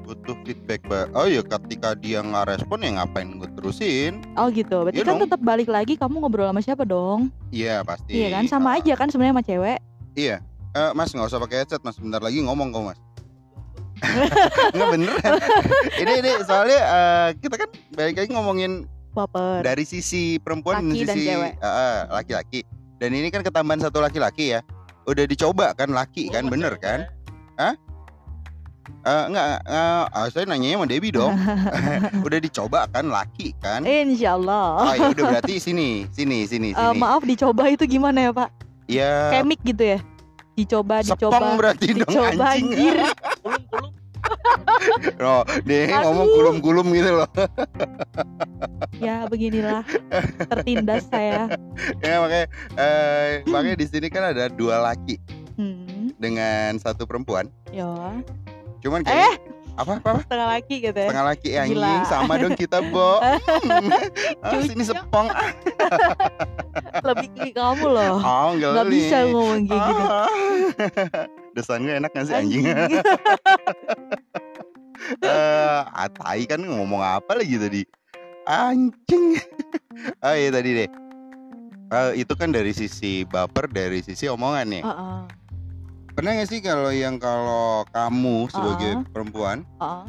butuh feedback ba- oh ya ketika dia nggak respon ya ngapain gue terusin Oh gitu. Berarti Iya kan tetap balik lagi kamu ngobrol sama siapa dong? iya pasti Iya kan sama Ah, aja kan sebenarnya sama cewek. iya Eh, mas nggak usah pakai headset mas bentar lagi ngomong kok mas nggak beneran ini ini soalnya eh, kita kan balik lagi ngomongin Baper. dari sisi perempuan Laki dan sisi laki-laki dan ini kan ketambahan satu laki-laki ya udah dicoba kan laki kan bener kan Hah? Eh, enggak, eh, ah, saya nanyanya sama Debbie dong. udah dicoba kan laki kan? Insya Allah. Oh ya udah berarti sini, sini, sini, Eh, sini. maaf dicoba itu gimana ya Pak? Ya Kemik gitu ya? Dicoba, sepong dicoba, berarti dong dicoba anjing. anjir. Oh, dia Aduh. ngomong kulum-kulum gitu loh. ya beginilah tertindas saya. ya makanya eh, makanya di sini kan ada dua laki Hmm, dengan satu perempuan. ya. Cuman Eh, kayak apa apa, apa? setengah laki gitu ya. Setengah laki anjing Gila. sama dong kita, Bo. Hmm. ah, sini sepong. Lebih ke kamu loh. Oh, enggak Nggak bisa ngomong kayak gitu. Ah. Desain gue enak gak sih anjing? Eh, atai kan ngomong apa lagi tadi? Anjing. oh iya tadi deh. Eh, itu kan dari sisi baper, dari sisi omongan nih. Heeh, Pernah gak sih kalau yang kalau kamu sebagai Ah. perempuan heeh.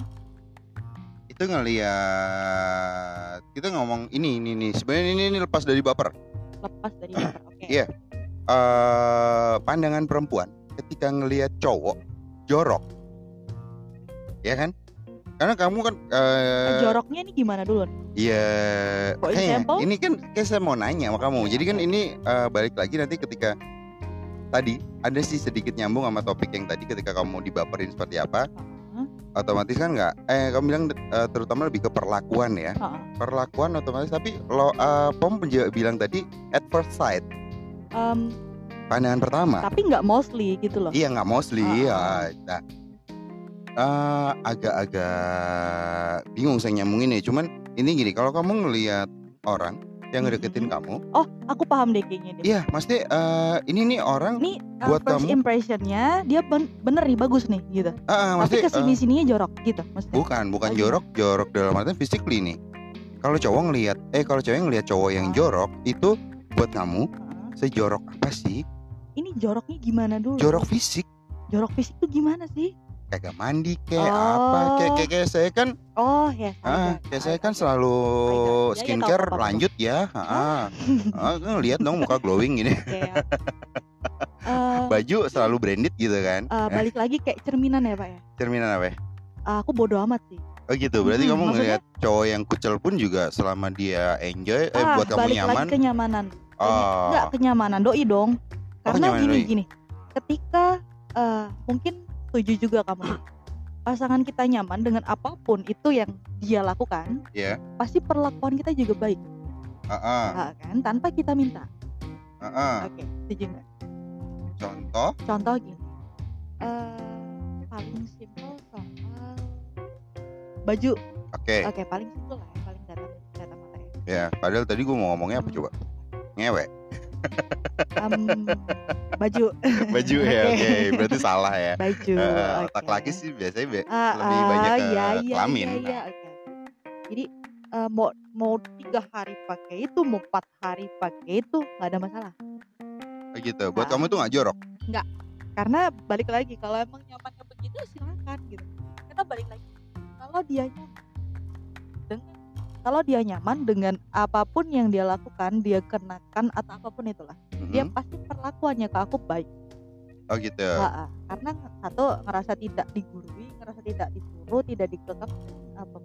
itu ngelihat kita ngomong ini ini nih sebenarnya ini, ini lepas dari baper. lepas dari baper. Oke. Iya. eh pandangan perempuan ketika ngelihat cowok jorok, ya kan? Karena kamu kan eh Joroknya ini gimana dulu? Iya, example? ini kan kayak saya mau nanya sama kamu. Oke, Jadi kan ini eh, balik lagi nanti ketika tadi ada sih sedikit nyambung sama topik yang tadi ketika kamu dibaperin seperti apa, Heeh, otomatis kan nggak? Eh kamu bilang eh, terutama lebih ke perlakuan ya. heeh. Perlakuan otomatis tapi lo eh, pom bilang tadi at first sight, Em, pandangan pertama. tapi nggak mostly gitu loh. Iya nggak mostly Ah, ya. Nah, eh, agak-agak bingung saya nyambungin ya. Cuman ini gini, kalau kamu ngelihat orang yang ngedeketin kamu, Oh, aku paham deh kayaknya deh. iya, mesti eh, ini nih orang, Ini uh, buat first kamu- impressionnya dia ben- bener nih bagus nih gitu. ah, Tapi mesti ke sini eh, sininya jorok gitu maksudnya. bukan, bukan Oh, jorok, jorok dalam artian physically nih. Kalau cowok ngelihat, eh kalau cewek ngelihat cowok yang Ah. jorok itu buat kamu sejorok apa sih? Ini joroknya gimana dulu? Jorok fisik, Jorok fisik tuh gimana sih? Kagak mandi kayak Oh. apa? Kayak kayak, kayak saya kan Oh ya. Ah, kayak saya kan selalu Ya, ya, skincare tahu. lanjut ya. Ah, ah, kan lihat dong muka glowing gini. Oke. ya. Eh, Baju selalu branded gitu kan. eh, balik lagi kayak cerminan ya pak ya. Cerminan apa? ya? aku bodo amat sih. Oh gitu. Berarti Hmm, kamu ngeliat cowok yang kucel pun juga selama dia enjoy eh ah, buat kamu balik nyaman. lagi kenyamanan. Oh. Enggak kenyamanan doi dong. Karena kenyamanan gini doi. gini. Ketika eh, mungkin setuju juga kamu. Pasangan kita nyaman dengan apa pun itu yang dia lakukan, Iya. pasti perlakuan kita juga baik, Heeh, ah, kan? Tanpa kita minta. heeh. Oke, setuju nggak? Contoh? Contoh gini, eh, paling simpel soal baju. Oke. Oke, paling simpel lah, ya, paling datang datang mata ya. Ya, padahal tadi gua mau ngomongnya apa coba? Ngewek. Em, baju. Baju ya, Oke. oke. Berarti salah ya. Baju. Oke. otak laki sih biasanya be- Ah, lebih ah, banyak ke iya, iya, kelamin. Iya, iya, oke. Jadi eh, mau mau tiga hari pakai itu, mau empat hari pakai itu nggak ada masalah. Oh gitu. Buat Ah. kamu tuh nggak jorok. Karena balik lagi kalau emang nyamannya begitu silakan gitu. Karena balik lagi kalau dia nyaman kalau dia nyaman dengan apa pun yang dia lakukan, dia kenakan atau apa pun itulah, dia Mhm. pasti perlakuannya ke aku baik. Oh gitu. Ha-ha. karena satu ngerasa tidak digurui ngerasa tidak disuruh tidak dikekang apa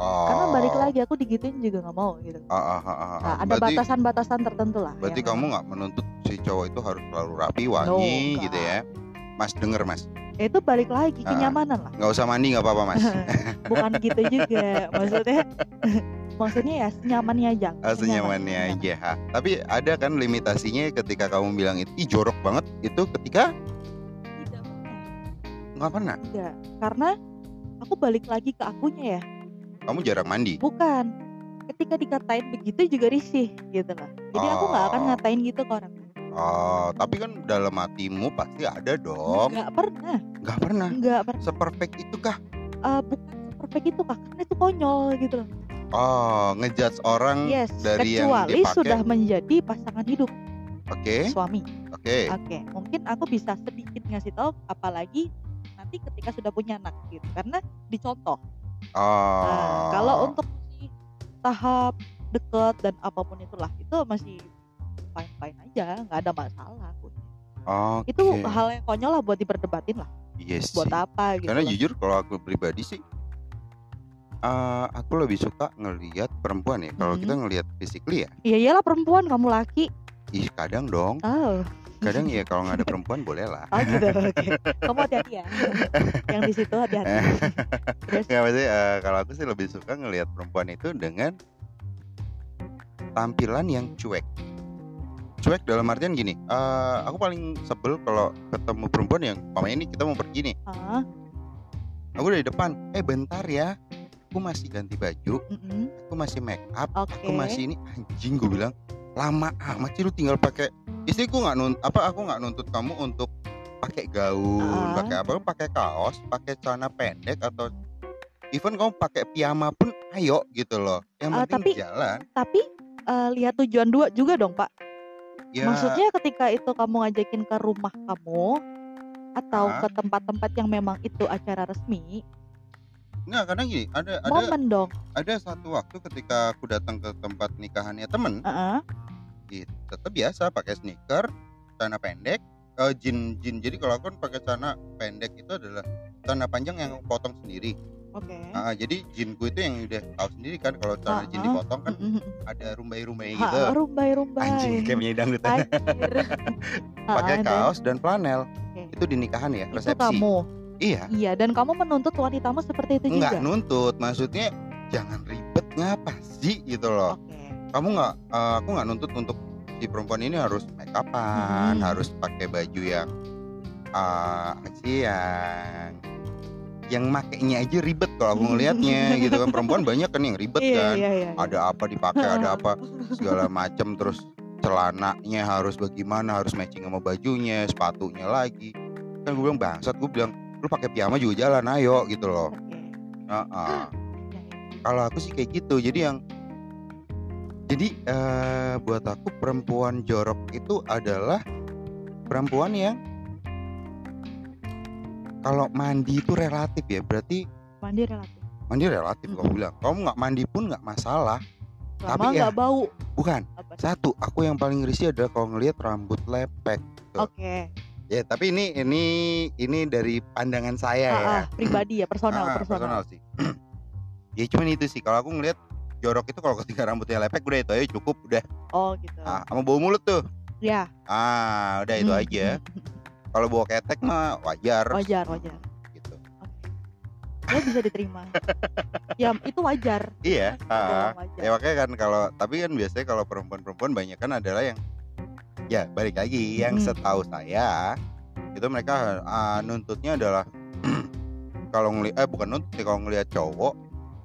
Oh. karena balik lagi aku digituin juga nggak mau gitu Ah, ah, ah, ah, ah. nah, ada batasan-batasan tertentu lah berarti yang kamu nggak menuntut si cowok itu harus selalu rapi, wangi enggak. gitu ya. Mas denger mas, Ya, itu balik lagi Ah. kenyamanan lah nggak usah mandi nggak apa-apa mas. bukan gitu juga maksudnya maksudnya ya senyamannya aja Ah, senyamannya aja. Ha. Tapi ada kan limitasinya ketika kamu bilang itu "Ih, jorok banget itu ketika tidak pernah nggak pernah. tidak karena aku balik lagi ke akunya ya Kamu jarang mandi. bukan ketika dikatain begitu juga risih gitu lah jadi aku nggak akan Oh. ngatain gitu ke orang Oh, tapi kan dalam hatimu pasti ada dong. nggak pernah Nggak pernah. nggak pernah Seperfect itu kah? Eh, bukan perfect itu kak karena itu konyol gitu loh Oh, ngejudge orang yes dari yang kecuali dipakai. sudah menjadi pasangan hidup Oke, suami oke. oke mungkin aku bisa sedikit ngasih tahu apalagi nanti ketika sudah punya anak gitu karena dicontoh Oh. Nah, kalau untuk si tahap deket dan apa pun itulah itu masih fine fine aja nggak ada masalah aku. Oke. itu hal yang konyol lah buat diperdebatin lah Yes. buat apa gitu Karena loh. jujur kalau aku pribadi sih eh, aku lebih suka ngelihat perempuan ya. Kalau Mhm. kita ngelihat physically ya, iya iyalah perempuan kamu laki ih kadang dong. oh Kadang ya kalau nggak ada perempuan boleh lah. oh gitu oke kamu hati-hati ya yang di situ hati-hati Nggak maksudnya eh, kalau aku sih lebih suka ngelihat perempuan itu dengan tampilan yang cuek. Cuek dalam artian gini, eh, aku paling sebel kalau ketemu perempuan yang pamanya ini kita mau pergi nih, ah aku dari depan, eh bentar ya, aku masih ganti baju, mm-mm, aku masih make up, oke. aku masih ini. Anjing gue bilang lama amat sih lu tinggal pakai istriku nggak nuntut apa aku nggak nuntut kamu untuk pakai gaun Ah. pakai apa pakai kaos pakai celana pendek atau even kamu pakai piyama pun ayo gitu loh. Yang Ah, penting tapi- jalan. tapi eh, lihat tujuan dua juga dong pak ya. Maksudnya ketika itu kamu ngajakin ke rumah kamu atau Ah. ke tempat-tempat yang memang itu acara resmi? Nggak kadang gini ada ada momen dong. ada satu waktu ketika aku datang ke tempat nikahannya temen Heeh. gitu, tetap biasa pakai sneaker celana pendek eh, jin jin. Jadi kalau aku kan pakai celana pendek itu adalah celana panjang yang aku potong sendiri oke Ah, jadi jinku itu yang udah tahu sendiri kan kalau celana jin Ah, dipotong kan ada rumbai-rumbai gitu. rumbai rumbai Anjing kayak penyanyi dangdut. Pakai kaos dan flanel. Oke. Itu di nikahan ya, itu resepsi. kamu Iya, iya dan kamu menuntut wanitamu seperti itu nggak juga nuntut. Maksudnya jangan ribet ngapa sih gitu loh. oke Kamu nggak eh, aku nggak nuntut untuk si perempuan ini harus make upan, Hmm. harus pakai baju yang ah apa sih yang makainya aja ribet kalau aku ngelihatnya gitu kan. Perempuan banyak kan yang ribet iya, kan. iya, iya, iya. ada apa dipakai ada apa segala macam terus celananya harus bagaimana harus matching sama bajunya sepatunya lagi. Kan gue bilang bangsat gue bilang lu pakai piyama juga jalan ayo gitu loh. Ya, ya. kalau aku sih kayak gitu. Jadi yang jadi eh, buat aku perempuan jorok itu adalah perempuan yang kalau mandi itu relatif ya berarti mandi relatif mandi relatif kamu Mm-mm. bilang kamu nggak mandi pun nggak masalah lama Tapi ya- bau bukan apa? Satu, aku yang paling risih adalah kalau ngelihat rambut lepek. Tuh. oke Ya, tapi ini ini ini dari pandangan saya Ah, ya. ah, pribadi ya personal Ah, personal sih. ya cuman itu sih kalau aku ngelihat jorok itu kalau ketika rambutnya lepek udah itu aja cukup udah. oh gitu Ah, sama bau mulut tuh. ya Ah, udah itu Hmm, aja. Kalau bawa ketek mah wajar wajar wajar gitu. ya bisa diterima ya itu wajar Iya, ah. wajar. Ya makanya kan kalau tapi kan biasanya kalau perempuan-perempuan banyak kan adalah yang ya balik lagi yang Hmm. setahu saya itu mereka ah, nuntutnya adalah kalau ngelihat eh bukan nuntut kalau ngelihat cowok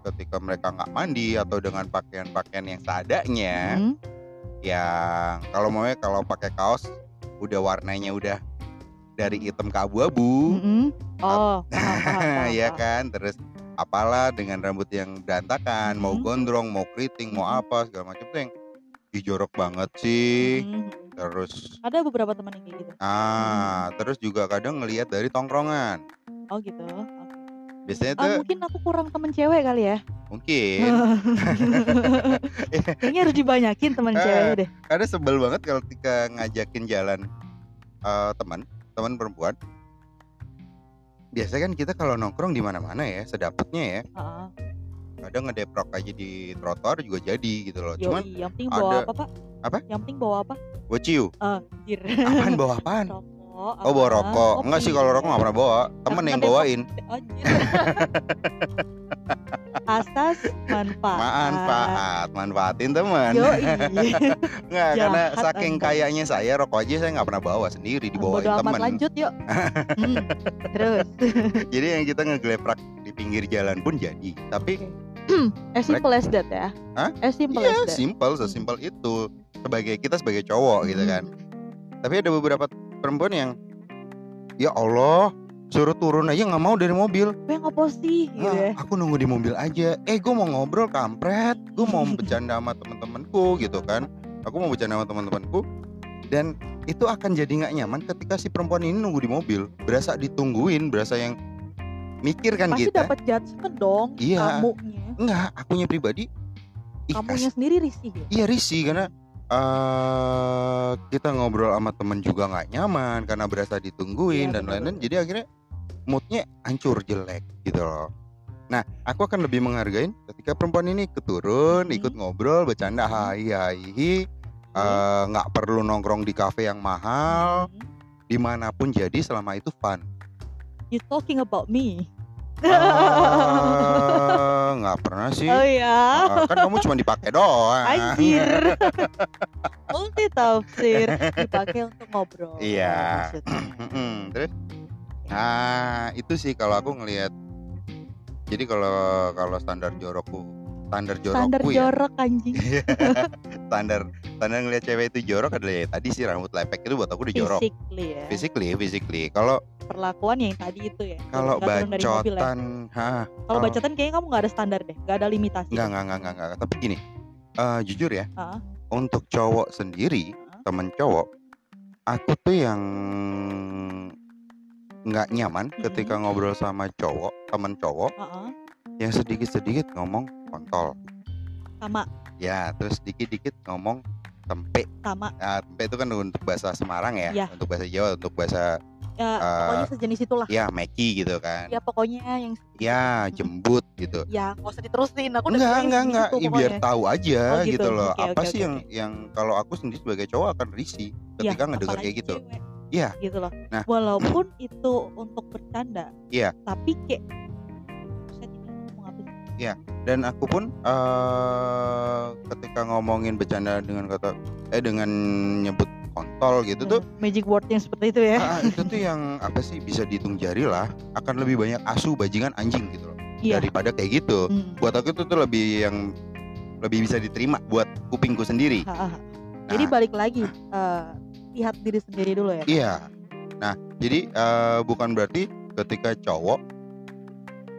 ketika mereka nggak mandi atau dengan pakaian-pakaian yang seadanya Hmm, yang kalau mau kalau pakai kaos udah warnanya udah dari hitam ke abu-abu. Mm-mm. oh paham, paham, paham, ya kan? Terus apalah dengan rambut yang berantakan mau Mhm. gondrong mau keriting mau apa segala macam tuh yang "Ih, jorok banget sih. Mm-mm. terus ada beberapa teman yang kayak gitu. Ah terus juga kadang ngelihat dari tongkrongan. Oh gitu? Biasanya Ah, tuh mungkin aku kurang temen cewek kali ya? Mungkin. Kayaknya harus dibanyakin temen Eh. cewek deh. ada sebel banget kalau ketika ngajakin jalan eh, teman teman perempuan biasanya kan kita kalau nongkrong di mana-mana ya sedapatnya ya kadang ngedeprok aja di trotoar juga jadi gitu loh cuman Yoi, yang penting bawa ada- apa pak? Apa? Yang penting bawa apa? bociu Anjir. apaan bawa apaan Rokok. oh bawa rokok enggak sih kalau rokok nggak pernah bawa temen yang bawain. Asas manfaat. manfaat manfaatin teman. Nggak, karena saking kayaknya saya rokok aja saya nggak pernah bawa sendiri dibawain Bodo amat temen lanjut yuk. Hmm, Terus. jadi yang kita ngegleprak di pinggir jalan pun jadi tapi As simple as that ya. Hah? As simple ya as that. simple sesimpel itu sebagai kita sebagai cowok gitu kan Hmm. tapi ada beberapa perempuan yang ya Allah suruh turun aja nggak mau dari mobil. Gue ngopo sih? Gitu Ah, ya. aku nunggu di mobil aja. Eh gue mau ngobrol kampret. Gue mau bercanda sama teman-temanku gitu kan. Aku mau bercanda sama teman-temanku dan itu akan jadi nggak nyaman ketika si perempuan ini nunggu di mobil. Berasa ditungguin berasa yang mikir kan Pasti kita. dapat judgement dong Iya. kamunya. enggak akunya pribadi. Ih, Kamunya kas- sendiri risih ya. iya risih karena eh kita ngobrol sama temen juga nggak nyaman karena berasa ditungguin Iya, dan lain-lain. jadi akhirnya moodnya hancur jelek gitu loh. Nah aku akan lebih menghargain ketika perempuan ini keturun Mhm. ikut ngobrol bercanda hai hai hi. Eh, nggak perlu nongkrong di kafe yang mahal. Hmm. di mana pun jadi selama itu fun. You talking about me? Eh, nggak pernah sih Oh ya. Eh, kan kamu cuma dipakai doang Anjir. Multi tafsir dipakai untuk ngobrol. Iya. terus nah itu sih kalau aku ngelihat jadi kalau kalau standar jorokku standar Standar jorokku ya jorok anjing. standar standar ngelihat cewek itu jorok adalah ya tadi sih rambut lepek itu buat aku udah jorok Physically ya. physically physically kalau Perlakuan yang tadi itu ya. kalau ya. bacotan ha Kalau bacotan kayaknya kamu nggak ada standar deh, nggak ada limitasi. nggak nggak nggak nggak tapi gini eh, jujur ya Ah. untuk cowok sendiri Ah. temen cowok aku tuh yang nggak nyaman ketika Mm-mm. ngobrol sama cowok temen cowok Heeh. yang sedikit-sedikit ngomong kontol Sama, ya terus dikit-dikit ngomong tempe sama. nah, tempe itu kan untuk bahasa Semarang ya Iya. untuk bahasa Jawa untuk bahasa Ya, Eh, pokoknya sejenis itulah. ya meki gitu kan Ya pokoknya yang ya jembut gitu ya nggak usah diterusin. Aku udah enggak bilangin enggak enggak Ih, biar tahu aja Oh, gitu, gitu. loh Oke, apa oke, sih oke, yang yang kalau aku sendiri sebagai cowok akan risih Ya, ketika ngedengar apalagi kayak gitu. Iya. Gitu loh. Nah. Walaupun itu untuk bercanda. Iya. Tapi kayak sih? dan aku pun eh ketika ngomongin bercanda dengan kata eh dengan nyebut kontol gitu tuh magic word yang seperti itu ya. ah, itu tuh yang apa sih bisa dihitung jari lah akan lebih banyak asu bajingan anjing gitu loh Iya. daripada kayak gitu Hmm. buat aku itu tuh lebih yang lebih bisa diterima buat kupingku sendiri Ha, ha, ha. Jadi Nah. balik lagi eh, lihat diri sendiri dulu ya. Iya. Nah, jadi eh, bukan berarti ketika cowok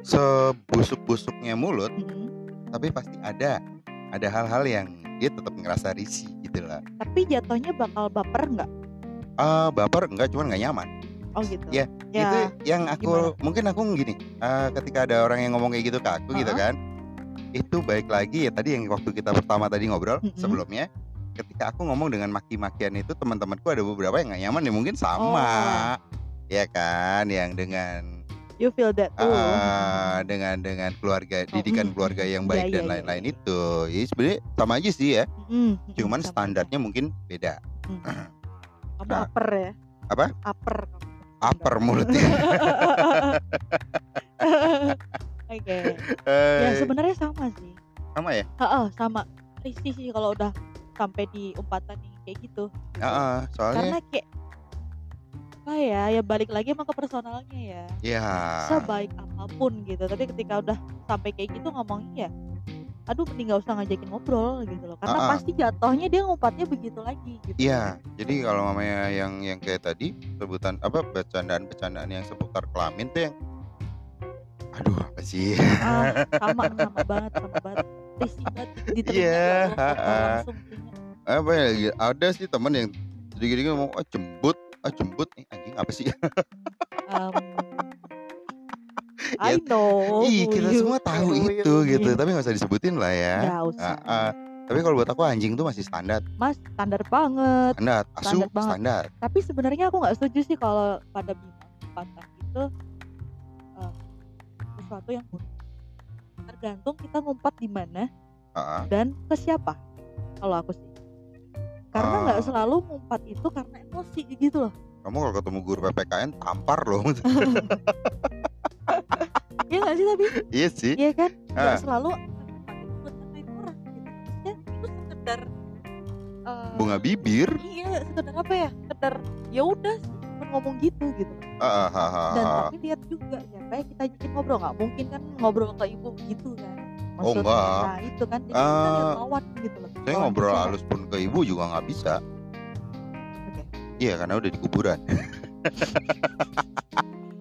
sebusuk-busuknya mulut, Mm-mm. tapi pasti ada ada hal-hal yang dia tetap ngerasa risih gitu lah. Tapi jatuhnya bakal baper nggak? Eh baper enggak cuman nggak nyaman. Oh gitu. Iya, Ya. Itu yang aku mungkin aku gini, eh, ketika ada orang yang ngomong kayak gitu ke aku gitu Uh-uh. kan. Itu baik lagi ya tadi yang waktu kita pertama tadi ngobrol Mm-mm. sebelumnya ketika aku ngomong dengan maki-makian itu teman-temanku ada beberapa yang nggak nyaman ya mungkin sama. Oh. Ya kan yang dengan You feel that too. Ah, dengan dengan keluarga Oh, didikan mm, keluarga yang Iya, baik iya, dan iya, lain-lain iya. itu ya sebenarnya sama aja sih ya Mm, cuman sama standarnya mungkin beda. Mm. Kamu Nah. upper ya? Apa? Upper. upper mulutnya Oke. Ya Eh, sebenarnya sama sih. sama ya Heeh, sama. Risih sih kalau udah sampai di umpatan yang kayak gitu. Heeh, soalnya Karena kayak apa ya, ya balik lagi emang ke personalnya ya. ya Sebaik apa pun gitu. Tapi ketika udah sampai kayak gitu ngomongnya ya aduh mending gak usah ngajakin ngobrol gitu loh karena Ah, ah. pasti jatuhnya dia ngumpatnya begitu lagi gitu Iya, jadi kalau mamanya yang yang kayak tadi sebutan apa bercandaan-bercandaan yang seputar kelamin tuh yang aduh apa sih? ah, sama sama banget sama banget risih banget di telinga Iya, ya Allah, ah, ah. langsung apa ya ada sih teman yang sedikit-sedikit ngomong ah jembut, ah jembut, eh, anjing apa sih? Um, I know Ih, kita who semua you- tahu who itu you gitu, tapi nggak usah disebutin lah ya. Nggak usah Ah, ah. Tapi kalau buat aku anjing tuh masih standar. Mas standar banget. Standar, asu Standar banget. standar. Tapi sebenarnya aku nggak setuju sih kalau pada bintang empatan itu eh, sesuatu yang. Tergantung kita ngumpat di mana Heeh. dan ke siapa. Kalau aku sih. Karena nggak Ah. selalu ngumpat itu karena emosi gitu loh. Kamu kalau ketemu guru PPKN tampar loh. Iya nggak sih tapi iya sih. Iya kan? Nggak Ah. selalu tempat itu buat ngatain orang gitu. Maksudnya itu sekedar eh, Bunga bibir. Iya, sekedar apa ya? Sekedar ya udah ngomong gitu gitu. Ah, ah, ah, ah, Dan ah. tapi lihat juga siapa yang kita ajakin ngobrol nggak mungkin kan ngobrol ke ibu gitu kan. Oh, enggak. Nah itu kan jadi kita lihat Ah, lawan gitu loh. Saya ngobrol bicara. halus pun ke ibu juga nggak bisa. Oke. Iya karena udah di kuburan.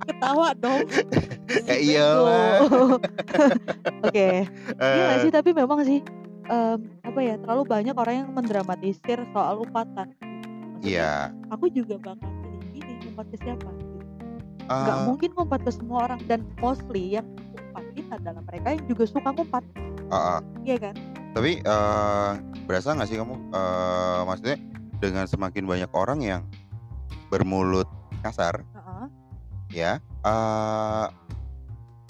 Ketawa dong. Ya iyalah. Bego. Oke. Iya nggak Eh, sih tapi memang sih em, apa ya terlalu banyak orang yang mendramatisir soal umpatan. Maksudnya, Iya. Aku juga bakal pilih-pilih umpat ke siapa. Gitu. nggak Ah, mungkin ngumpat ke semua orang dan mostly yang adalah mereka yang juga suka ngumpat ah, ah. iya kan Tapi eh, berasa nggak sih kamu eh, maksudnya dengan semakin banyak orang yang bermulut kasar, Heeh. ya, eh,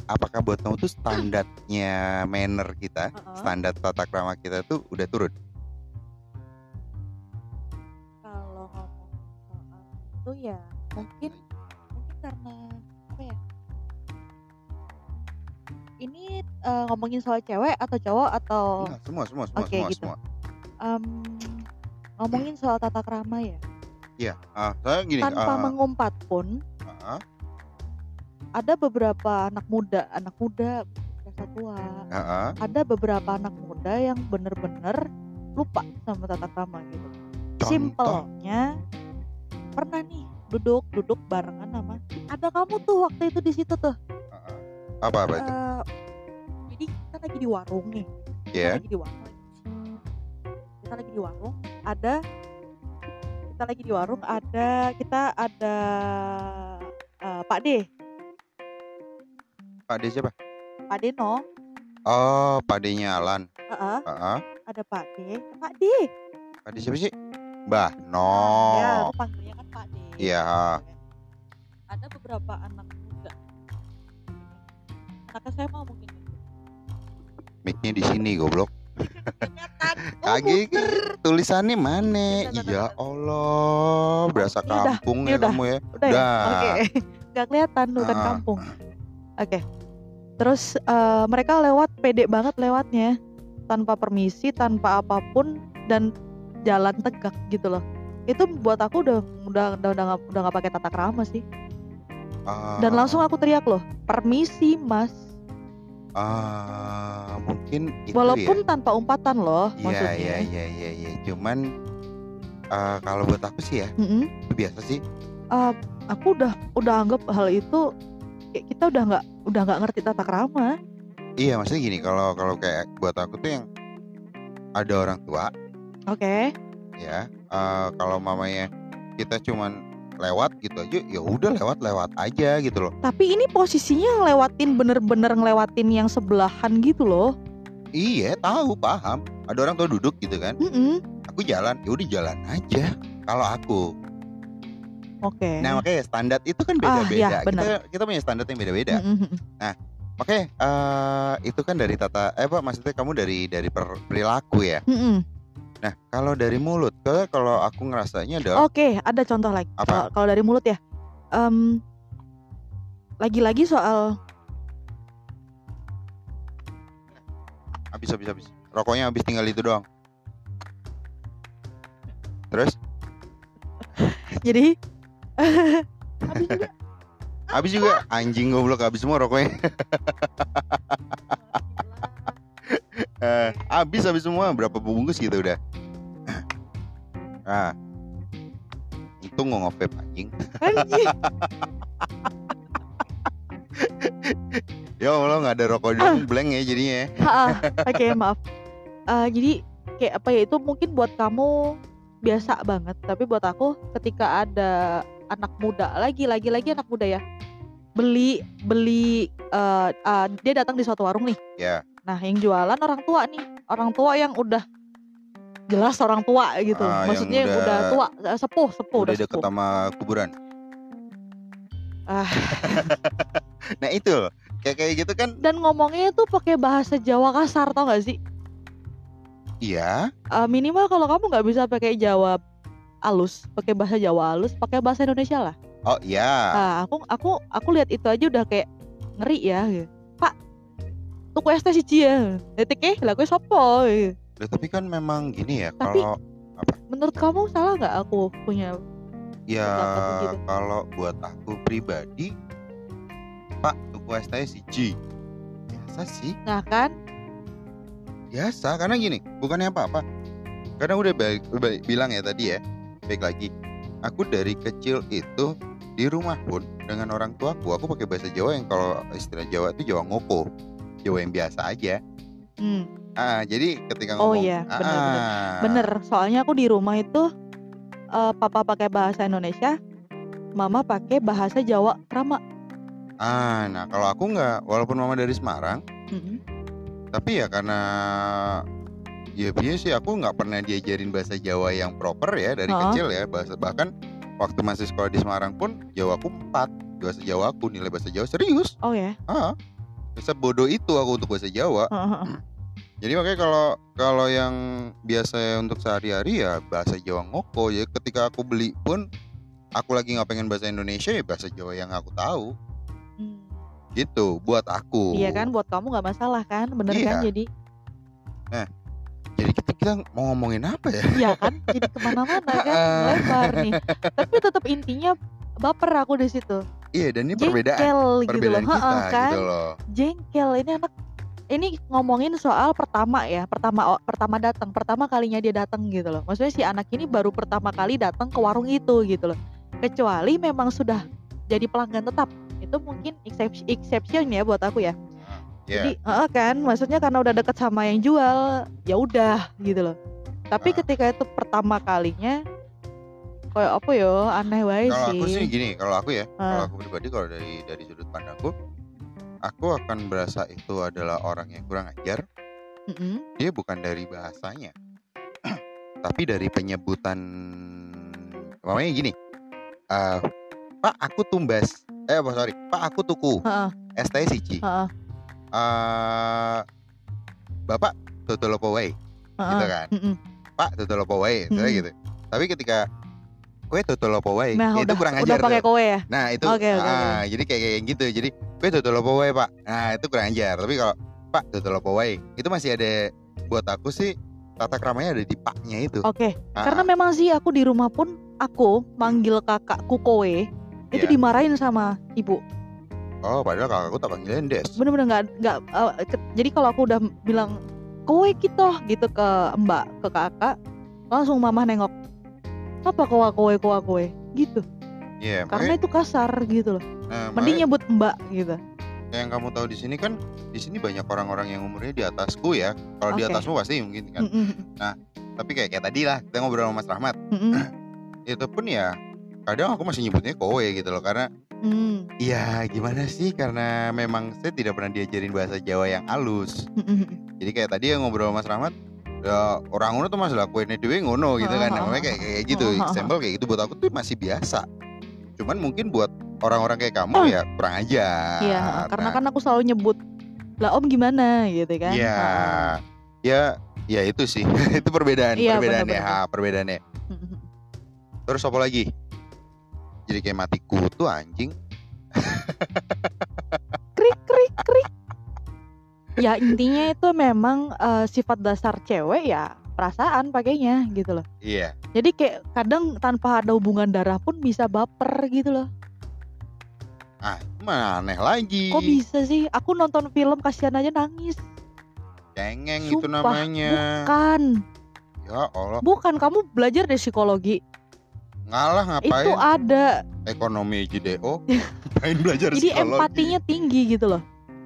apakah buat kamu tuh standarnya manner kita, Heeh. standar tata krama kita tuh udah turun? kalau ngomong soal itu ya mungkin mungkin karena ini eh, ngomongin soal cewek atau cowok atau Enggak, semua, semua, semua, Oke, semua, gitu. semua. em, ngomongin soal tata krama ya Iya, ah, saya gini, tanpa ah, mengumpat pun ah, ada beberapa anak muda anak muda dewasa tua ah, ah. ada beberapa anak muda yang bener-bener lupa sama tata krama gitu. Contoh? Simpelnya pernah nih duduk duduk barengan sama ada kamu tuh waktu itu di situ tuh. Apa apa itu? Eh, jadi kita lagi di warung nih. Kita Ya, lagi di warung. Kita lagi di warung. Ada kita lagi di warung ada kita ada eh, Pak D, Pak D siapa? Pak Deno, Oh, Pak D-nya Alan. Heeh, Ah, ah. ada Pak D, Pak D. Pak D siapa sih? Mbah Ya, No. aku panggilnya kan Pak D. Iya. Ada beberapa anak muda. Anak SMA mungkin. Mic-nya di sini goblok. Oh, muter. tulisannya mana? Ya bentar. Allah, berasa ini udah, kampung ini ya udah. kamu ya. Udah ya? Udah. Oke. Gak kelihatan bukan Ah. kampung. Oke. Terus eh, mereka lewat pede banget lewatnya. Tanpa permisi, tanpa apa pun dan jalan tegak gitu loh. Itu buat aku udah udah udah udah nggak udah nggak pakai tata krama sih. Ah, Dan langsung aku teriak loh, permisi mas. Ah, mungkin itu Walaupun ya. tanpa umpatan loh, Iya, maksudnya. iya, iya, iya, iya. Cuman ah, kalau buat aku sih ya, Mm-mm. itu biasa sih. Eh, aku udah udah anggap hal itu kayak kita udah nggak udah nggak ngerti tata krama. Iya, maksudnya gini, kalau kalau kayak buat aku tuh yang ada orang tua Oke. ya, eh, kalau mamanya kita cuman lewat gitu aja, ya udah lewat-lewat aja gitu loh. Tapi ini posisinya ngelewatin bener-bener ngelewatin yang sebelahan gitu loh. Iya, tahu, paham. Ada orang tua duduk gitu kan. Mm-mm. Aku jalan, ya udah jalan aja. Kalau aku, Oke. nah makanya standar itu kan Ah, beda-beda. iya, kita benar. kita punya standar yang beda-beda. Mm-mm. Oke, eh, itu kan dari tata, eh apa maksudnya kamu dari dari per- perilaku ya. Mm-mm. Nah, kalau dari mulut, kalau kalau aku ngerasanya adalah Oke, ada contoh lagi. Apa? Kalau- Kalau dari mulut ya, Em, lagi-lagi soal habis habis habis. Rokoknya habis tinggal itu doang. Terus jadi habis juga habis juga anjing goblok habis semua rokoknya. Eh, habis habis semua berapa bungkus gitu udah. Nah. Untung nggak nge-vape anjing. Anjing. Ya Allah nggak ada rokok dong blank ya jadinya. ya. Oke, maaf. Eh, jadi kayak apa ya itu mungkin buat kamu biasa banget, tapi buat aku ketika ada anak muda lagi lagi lagi anak muda ya beli beli eh, eh, dia datang di suatu warung nih. Ya. Nah, yang jualan orang tua nih, orang tua yang udah jelas orang tua gitu. Ah, yang Maksudnya yang udah, udah- tua, eh, sepuh, sepuh, udah udah, deket sepuh. sama kuburan. Ah. Nah itu loh, kayak kayak gitu kan, Dan ngomongnya tuh pakai bahasa Jawa kasar tau gak sih? iya, Eh, minimal kalau kamu nggak bisa pakai Jawa halus, pakai bahasa Jawa halus, pakai bahasa Indonesia lah. oh iya, Nah, aku aku aku lihat itu aja udah kayak ngeri ya. gitu. Tuku es teh siji ya. Detik eh, lah gue sopo. gitu. Loh, tapi kan memang gini ya, Tapi- kalau Menurut kamu salah nggak aku punya? ya begitu. kalau buat aku pribadi, Pak tuku es teh siji, biasa sih, Nah kan, biasa karena gini, bukannya apa-apa, karena udah baik, baik- bilang ya tadi ya, baik lagi, aku dari kecil itu di rumah pun dengan orang tuaku, aku pakai bahasa Jawa yang kalau istilah Jawa itu Jawa ngoko, Jawa yang biasa aja. hmm, Ah, jadi ketika Oh ngomong, iya, bener, ah, bener. Soalnya aku di rumah itu eh, papa pakai bahasa Indonesia, mama pakai bahasa Jawa krama. Ah, nah kalau aku nggak, walaupun mama dari Semarang, Mm-mm. tapi ya karena ya biasa sih aku nggak pernah diajarin bahasa Jawa yang proper ya dari Ha-ha. kecil ya bahasa bahkan waktu masih sekolah di Semarang pun Jawa aku empat bahasa Jawa aku nilai bahasa Jawa serius Oh ya. ah bodoh itu aku untuk bahasa Jawa jadi makanya kalau kalau yang biasa untuk sehari-hari ya bahasa Jawa ngoko ya ketika aku beli pun aku lagi nggak pengen bahasa Indonesia ya bahasa Jawa yang aku tahu Hmm. gitu buat aku Iya kan, buat kamu nggak masalah kan, bener Iya. kan? Jadi, jadi kita, kita mau ngomongin apa ya iya kan, jadi ke mana-mana kan, lebar nih. Tapi tetap intinya baper aku di situ. iya dan ini perbedaan Jengkel gitu loh, perbedaan kita Heeh, kan? gitu loh Jengkel ini anak. Ini ngomongin soal pertama ya, pertama oh, pertama datang, pertama kalinya dia datang gitu loh. Maksudnya si anak ini baru pertama kali datang ke warung itu gitu loh. Kecuali memang sudah jadi pelanggan tetap, itu mungkin exception, exception ya buat aku ya. ya Jadi heeh kan, maksudnya karena udah deket sama yang jual, ya udah gitu loh. Tapi ketika itu pertama kalinya, kayak apa ya, aneh wae kalau sih. aku sih. gini kalau aku ya kalau Ah. aku pribadi kalau dari dari sudut pandangku aku akan berasa itu adalah orang yang kurang ajar. Mm-mm. dia bukan dari bahasanya tapi dari penyebutan namanya gini eh pak aku tumbas. Eh apa sorry pak aku tuku. Siji heeh, eh bapak tutul apa wae. Gitu kan? Mm-mm. pak tutul apa wae. Misalnya Mm-mm. gitu. Tapi ketika kue tutul apa wae Nah, itu udah kurang udah ajar pakai tuh. kowe ya. Nah itu, Oke, oke, ah, jadi kayak kayak gitu. Jadi gue tutul apa wae pak. Nah itu kurang ajar. Tapi kalau pak tutul apa wae, itu masih ada buat aku sih tata keramanya ada di paknya itu. Oke, Ah, karena memang sih aku di rumah pun aku manggil kakakku kowe itu Iya. dimarahin sama ibu. oh padahal kakakku tak panggilin des. Bener-bener nggak nggak ke- jadi kalau aku udah bilang kowe gitu gitu ke mbak ke kakak langsung mama nengok apa kowe kowe kowe kowe gitu Iya. karena makanya- itu kasar gitu loh nah, mending makanya nyebut mbak gitu yang kamu tahu di sini kan di sini banyak orang-orang yang umurnya di atasku ya. Kalau di Oke. atasmu pasti mungkin kan. Mm-mm, Tapi kayak kayak tadi lah kita ngobrol sama Mas Rahmat. mm-mm, Itu pun ya kadang aku masih nyebutnya kowe gitu loh karena mm, ya gimana sih karena memang saya tidak pernah diajarin bahasa Jawa yang halus. mm-mm. jadi kayak tadi yang ngobrol sama Mas Rahmat ya orang ngono tuh mas lakuin dhewe ngono gitu kan. Namanya kayak kayak gitu. Example kayak gitu buat aku tuh masih biasa. Cuman mungkin buat orang-orang kayak kamu ya kurang aja. Iya, karena kan aku selalu nyebut lah om gimana? gitu kan. ya Ah. ya ya itu sih. Itu perbedaan Iya, perbedaannya. benar-benar. ha perbedaannya. Mm-mm. terus apa lagi? Jadi kayak mati kutu anjing. Krik krik krik. Ya intinya itu memang eh, sifat dasar cewek ya perasaan pakainya gitu loh. iya Jadi kayak kadang tanpa ada hubungan darah pun bisa baper gitu loh. ah mah aneh lagi Kok bisa sih? Aku nonton film kasihan aja nangis. cengeng itu namanya Bukan, ya Allah bukan kamu belajar deh psikologi. ngalah ngapain Itu ada. ekonomi JDO main belajar Jadi psikologi. empatinya tinggi gitu loh.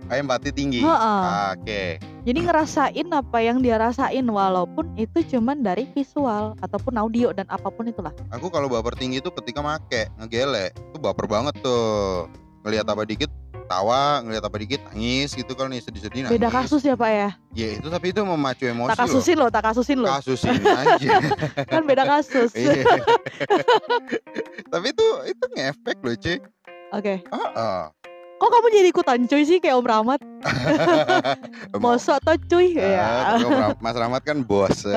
Ah, empati tinggi oke Jadi ngerasain apa yang dia rasain walaupun itu cuman dari visual ataupun audio dan apa pun itulah. aku kalau baper tinggi itu ketika make ngegele itu baper banget tuh ngelihat apa dikit ketawa ngeliat apa dikit nangis gitu kan nih sedih-sedih nangis Beda kasus ya Pak ya. ya itu tapi itu memacu emosi Tak kasusin loh, tak kasusin loh loh. kasusin aja Kan beda kasus. Iya. tapi itu itu ngefek loh cuy Oke. ah ah. Kok kamu jadi ikutan cuy sih kayak Om Rahmat? Mosok toh cuy Ah, ya. Mas Rahmat kan bos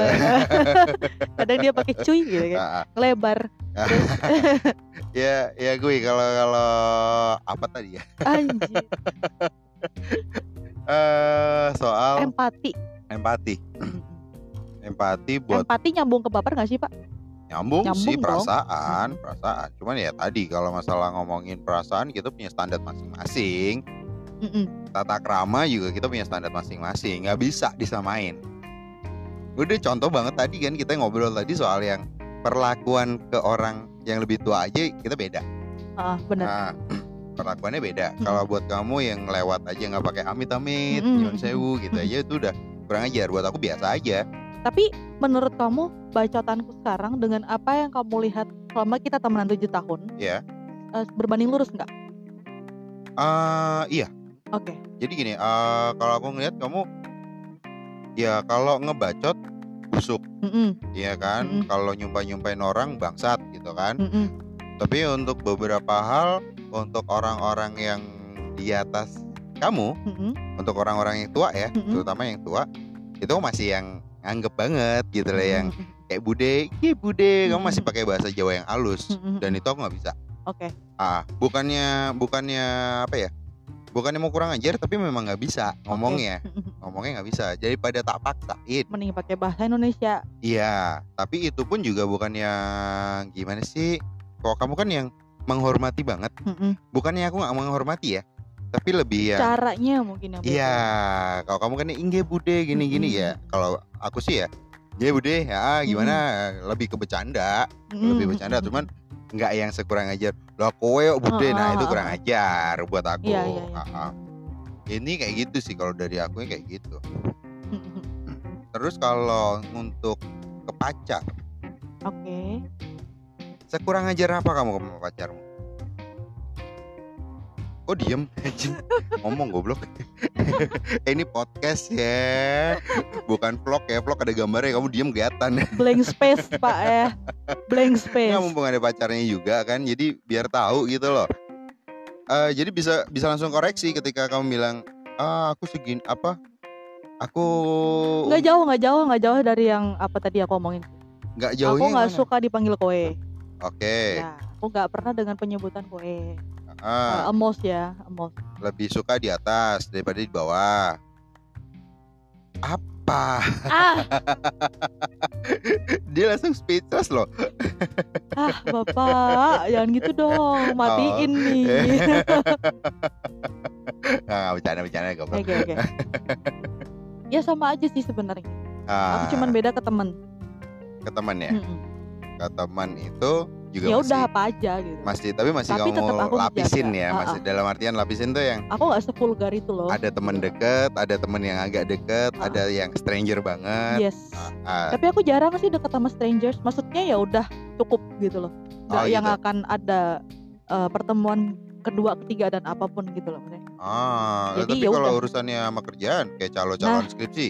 Kadang dia pakai cuy gitu kan. Ah, ah. Lebar. ya ya gue kalau kalau apa tadi ya Anjir. eh soal Empati. empati empati buat Empati nyambung ke baper gak sih Pak? Nyambung, Nyambung sih dong. perasaan perasaan. Cuman ya tadi kalau masalah ngomongin perasaan kita punya standar masing-masing. Mm-mm. tata krama juga kita punya standar masing-masing. Nggak bisa disamain. Udah contoh banget tadi kan kita ngobrol tadi soal yang perlakuan ke orang yang lebih tua aja kita beda. Ah, bener. nah perlakuannya beda. Mm. kalau buat kamu yang lewat aja nggak pakai amit-amit nyuwun sewu gitu aja itu udah kurang ajar. Buat aku biasa aja Tapi menurut kamu bacotanku sekarang dengan apa yang kamu lihat selama kita temenan 7 tahun, ya eh, berbanding lurus nggak? Ah, iya Oke. jadi gini eh, kalau aku ngeliat kamu ya kalau ngebacot busuk. Iya kan, Mm-mm. kalau nyumpah-nyumpahin orang bangsat gitu kan. Mm-mm. Tapi untuk beberapa hal, untuk orang-orang yang di atas kamu, Mm-mm. untuk orang-orang yang tua ya, Mm-mm. terutama yang tua, itu masih yang anggap banget gitu loh yang kayak bude, iya bude, kamu masih pakai bahasa Jawa yang halus dan itu aku nggak bisa. Oke. Ah, bukannya bukannya apa ya? Bukannya mau kurang ajar, tapi memang nggak bisa ngomongnya, Mm-mm. ngomongnya nggak bisa. Jadi pada tak paksain. Mending pakai bahasa Indonesia. Iya, tapi itu pun juga bukan yang gimana sih? Kok kamu kan yang menghormati banget. Bukannya aku nggak menghormati ya, tapi lebih ya. Caranya mungkin yang beda. Iya, kalau kamu kan ingge bude gini-gini Mm-mm. ya. Kalau aku sih ya, ya bude ya gimana? Lebih ke bercanda, Mm-mm. lebih bercanda. Cuman nggak yang sekurang ajar. Lah kowe bude, Ah, nah ah, itu kurang ajar buat aku. Iya, iya. Ah, ah. Ini kayak gitu sih kalau dari aku kayak gitu. Terus kalau untuk ke pacar, Oke. Sekurang ajar apa kamu sama pacarmu? Kok diem? Anjing. Ngomong goblok. Eh, Ini podcast ya. Bukan vlog ya. Vlog ada gambarnya kamu diem kelihatan. Blank space Pak ya. Blank space. Nggak mumpung ada pacarnya juga kan. Jadi biar tahu gitu loh. Eh, jadi bisa bisa langsung koreksi ketika kamu bilang, ah aku segini apa? Aku Nggak jauh, nggak jauh, nggak jauh dari yang apa tadi aku omongin. nggak aku jauhnya nggak suka dipanggil koe. Oke. Ya, aku nggak pernah dengan penyebutan koe. Ah, emos ya, emos. lebih suka di atas daripada di bawah. Apa? Ah, Dia langsung speechless loh. ah, bapak, jangan gitu dong, matiin Oh. nih. Nah, bercanda-bercanda goblok. Oke, oke. Ya sama aja sih sebenarnya. Ah, Aku cuman beda ke temen. ke teman ya. Mm-mm. Ke teman itu juga Ya udah apa aja gitu. masih tapi masih Tapi tetap kamu aku lapisin menjaga. ya, Ah, masih dalam artian lapisin tuh yang Aku nggak sevulgar itu loh. ada teman deket, ada teman yang agak deket, Ah. ada yang stranger banget. Yes. Ah, Tapi aku jarang sih deket sama strangers. Maksudnya ya udah cukup gitu loh. Nggak Oh, yang gitu. akan ada eh, pertemuan kedua, ketiga dan apa pun gitu loh. maksudnya. ah, Jadi tapi ya kalau udah. urusannya sama kerjaan kayak calo-calon skripsi,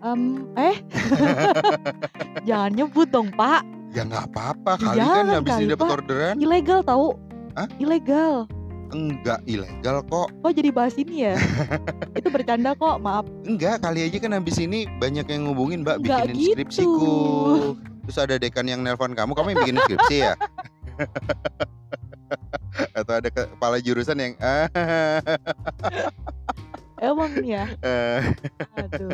Em, eh, jangan nyebut dong Pak. Ya nggak apa-apa kali kan habis ini dapat orderan. Ilegal tahu? Hah? Ilegal. Enggak ilegal kok. Kok jadi bahas ini ya? Itu bercanda kok, maaf. Enggak, kali aja kan habis ini banyak yang ngubungin Mbak Nggak bikinin gitu. skripsiku. Terus ada dekan yang nelpon kamu, kamu yang bikin skripsi ya? Atau ada kepala jurusan yang Emang ya. eh, Aduh.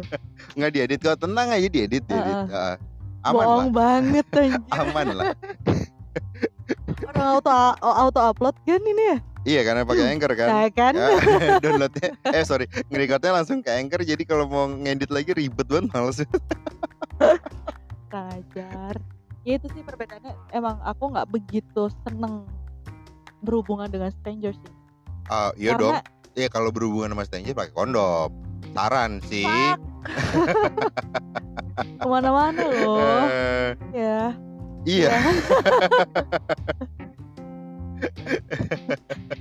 nggak diedit kok, tenang aja diedit, diedit. Ah, aman Bohong banget anjir. lah, aman lah. Orang auto auto upload kan ini ya? Iya karena pakai anchor kan. Kayak kan? Ya, downloadnya, eh sorry, ngerecordnya langsung ke anchor, jadi kalau mau ngedit lagi ribet banget males. Kurang ajar. Ya itu sih perbedaannya. Emang aku nggak begitu seneng berhubungan dengan stranger sih. Ah, iya dong. Karena Ya kalau berhubungan sama stranger pakai kondom. Saran sih. Ke mana-mana loh. Eh, Ya. iya.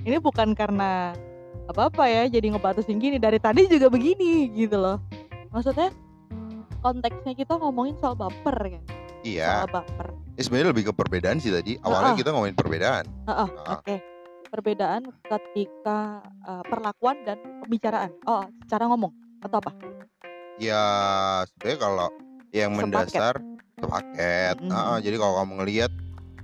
Ini bukan karena apa-apa ya jadi ngebatasin gini dari tadi juga begini gitu loh maksudnya konteksnya kita ngomongin soal baper kan Iya. soal baper Ya, sebenarnya lebih ke perbedaan sih tadi. Awalnya Ah. kita ngomongin perbedaan. Heeh, Ah. oke perbedaan ketika eh, perlakuan dan pembicaraan oh cara ngomong atau apa Ya sebenarnya kalau yang Sepaket. mendasar sepaket. Mm-mm. Ah, jadi kalau kamu ngelihat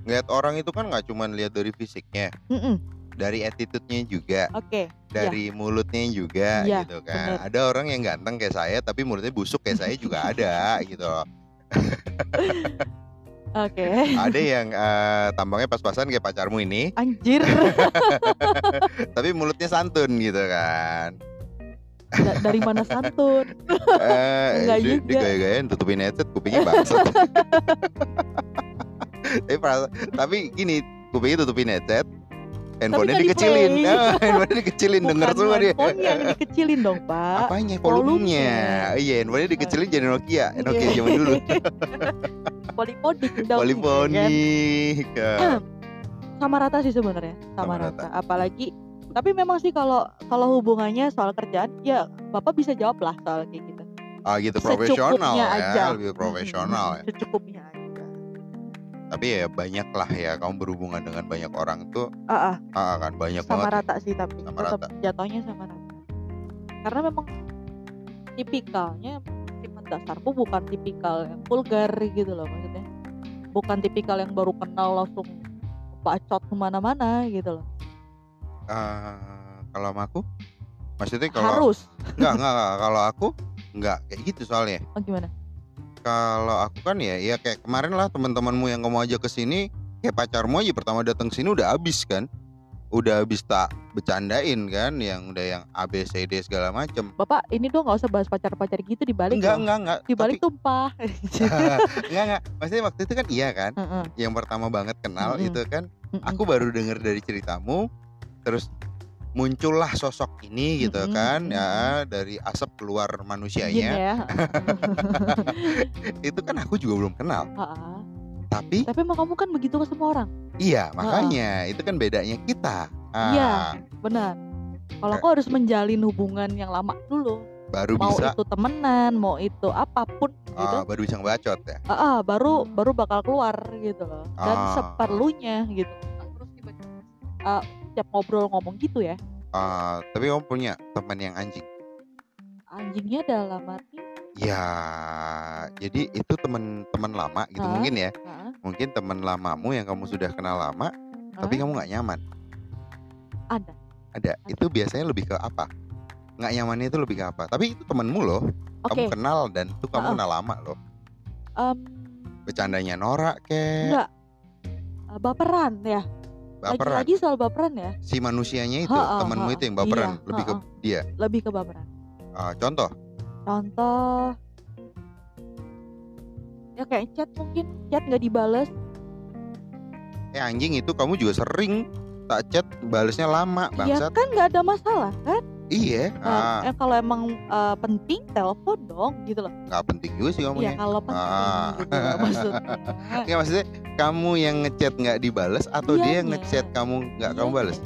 ngelihat orang itu kan nggak cuma lihat dari fisiknya, Mm-mm, dari attitude-nya juga, oke dari mulutnya juga Iya, gitu kan. bener. Ada orang yang ganteng kayak saya tapi mulutnya busuk kayak saya juga ada gitu loh. oke Ada yang eh, tampangnya pas-pasan kayak pacarmu ini, anjir tapi mulutnya santun gitu kan. Da- dari mana santun Eh, Enggak dia juga. gaya-gayain tutupin headset kupingnya bangsat. tapi, tapi gini, kupingnya tutupin headset, handphonenya dikecilin, di-play. Ah, handphonenya dikecilin denger Bukan semua dia. handphone yang dikecilin dong pak Apanya volumenya. volumenya? Iya, handphonenya dikecilin jadi Nokia, Iya. Nokia zaman dulu. poliponik dong ya kan? Poliponik. ya. sama rata sih sebenarnya Sama sama, rata. apalagi tapi memang sih kalau kalau hubungannya soal kerjaan ya bapak bisa jawab lah soal kayak gitu Ah gitu profesional ya, aja. lebih profesional ya. Mm-mm, secukupnya aja Tapi ya banyak lah ya kamu berhubungan dengan banyak orang tuh, ah, ah, ah kan banyak sama banget. rata sih tapi Sama tetap rata. jatuhnya sama rata karena memang tipikalnya dasarku bukan tipikal yang vulgar gitu loh maksudnya bukan tipikal yang baru kenal langsung bacot ke mana-mana gitu loh Ah, kalau sama aku, maksudnya kalau harus Enggak, enggak, enggak. Kalau aku enggak kayak gitu soalnya. oh gimana Kalau aku kan ya, ya kayak kemarin lah teman-temanmu yang kamu ajak ke sini, kayak pacarmu aja pertama datang sini udah habis kan. Udah habis tak bercandain kan yang udah yang A B C D segala macem bapak ini dong nggak usah bahas pacar-pacar gitu dibalik Enggak, enggak, enggak. dibalik tumpah enggak, enggak. Maksudnya waktu itu kan iya kan. Heeh, Yang pertama banget kenal Mm-mm. itu kan mm-mm. aku baru dengar dari ceritamu terus muncullah sosok ini gitu Mm-mm, kan mm-mm. ya dari asap keluar manusianya ya itu kan aku juga belum kenal Heeh. Tapi tapi emang kamu kan begitu ke semua orang? Iya makanya itu kan bedanya kita. Ah, Iya. benar. Kalau aku harus menjalin hubungan yang lama dulu. Baru mau bisa. itu temenan mau itu apa pun gitu. Ah, baru bisa ngebacot ya? Ah, ah, baru baru bakal keluar gitu loh. Dan Ah. seperlunya gitu. Terus tiba-tiba ah, tiap ngobrol ngomong gitu ya. Ah, tapi kamu punya teman yang anjing? Anjingnya dalam arti ya jadi itu teman-teman lama gitu Ah. mungkin ya. ah, mungkin teman lamamu yang kamu sudah kenal lama tapi ah, kamu nggak nyaman? Ada. Ada. Itu biasanya lebih ke apa? Nggak nyamannya itu lebih ke apa? Tapi itu temenmu loh. Oke. kamu kenal dan itu kamu Ah. kenal lama loh. Em, bercandanya norak kek enggak Ah, baperan ya. Baperan? lagi-lagi soal baperan ya. Si manusianya itu ha-ha. itu yang baperan? Iya, lebih ke dia? Lebih ke baperan. Ah, contoh contoh. Ya kayak chat mungkin chat nggak dibales. Eh anjing itu kamu juga sering tak chat balesnya lama ya bangsat. kan nggak ada masalah kan? Iya ah, Nah, eh, kalau emang eh, penting telepon dong gitu loh. Nggak penting juga sih kamu ya ya kalau penting Ah. gitu loh maksudnya. Nggak, maksudnya kamu yang ngechat nggak dibales atau dia Dianya. ngechat kamu nggak kamu Dianya. bales?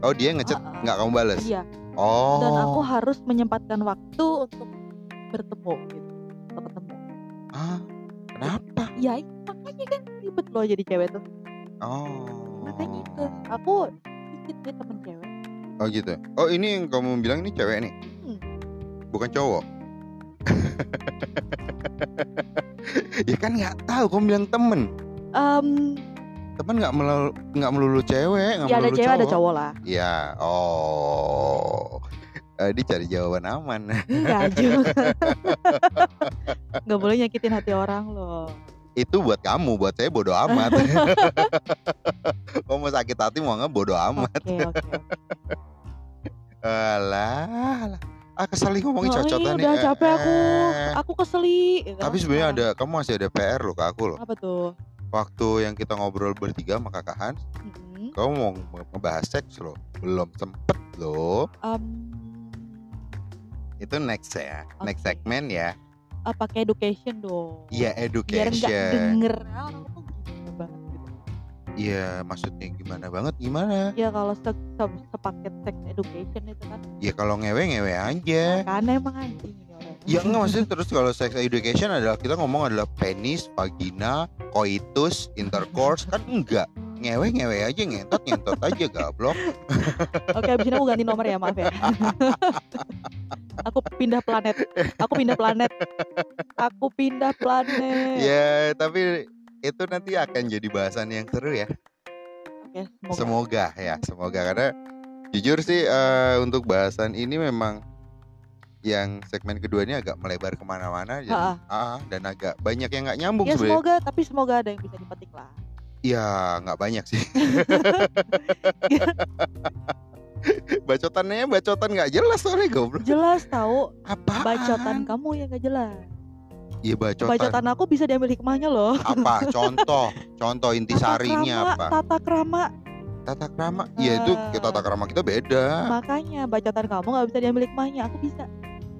Oh dia ngechat nggak kamu bales? Iya. Oh. Dan aku harus menyempatkan waktu untuk bertemu gitu untuk ketemu. Ah kenapa? Ya makanya kan ribet loh jadi cewek tuh. Oh. Makanya itu aku dikit sih temen cewek. Oh gitu. Oh ini yang kamu bilang ini cewek nih? Hmm. bukan cowok? Ya kan nggak tahu kamu bilang temen. Em, temen nggak melulu nggak melulu cewek nggak ya ada melulu cewek cowok ada cowok. lah. Ya oh Eh, dia cari jawaban aman. Enggak juga nggak boleh nyakitin hati orang loh. Itu buat kamu buat saya bodoh amat. Mau sakit hati mau nggak bodoh amat. Oke oke alah alah. ah kesel nih ngomongin Oh, cocotan nih. udah capek aku. Eh. aku keseli gitu. tapi sebenarnya ada kamu masih ada PR loh ke aku loh. Apa tuh? Waktu yang kita ngobrol bertiga sama kakak Hans Mm-mm. kamu mau ngebahas seks loh. Belum sempet loh. Em, itu next ya next Oke. segmen ya ah, pakai education dong iya biar nggak education denger ah, tuh banget gitu Iya, maksudnya gimana banget? Gimana? Ya kalau se se- sepaket sex education itu kan Ya kalau ngewe-ngewe aja. kan emang anjing ini orang. Ya enggak maksudnya terus kalau sex education adalah kita ngomong adalah penis, vagina, coitus, intercourse kan enggak. Ngewe-ngewe aja ngentot ngentot aja gablok. Oke, abis ini aku ganti nomor ya, maaf ya. aku pindah planet. Aku pindah planet. Aku pindah planet. Ya, tapi itu nanti akan jadi bahasan yang seru ya. Oke, semoga. Semoga ya, semoga karena jujur sih eh, untuk bahasan ini memang yang segmen kedua ini agak melebar ke mana-mana Ha-ha. ah, dan agak banyak yang nggak nyambung Ya sebenarnya. semoga, tapi semoga ada yang bisa dipetik lah. Ya nggak banyak sih. Bacotannya bacotan nggak jelas soalnya goblok. Jelas tahu Apa? bacotan kamu yang gak jelas. Iya bacotan. Bacotan aku bisa diambil hikmahnya loh. Apa? Contoh, contoh intisarinya Tata apa? krama, Tata krama. Tata krama. Ya itu Ah. kita tata krama kita beda. Makanya bacotan kamu nggak bisa diambil hikmahnya. Aku bisa.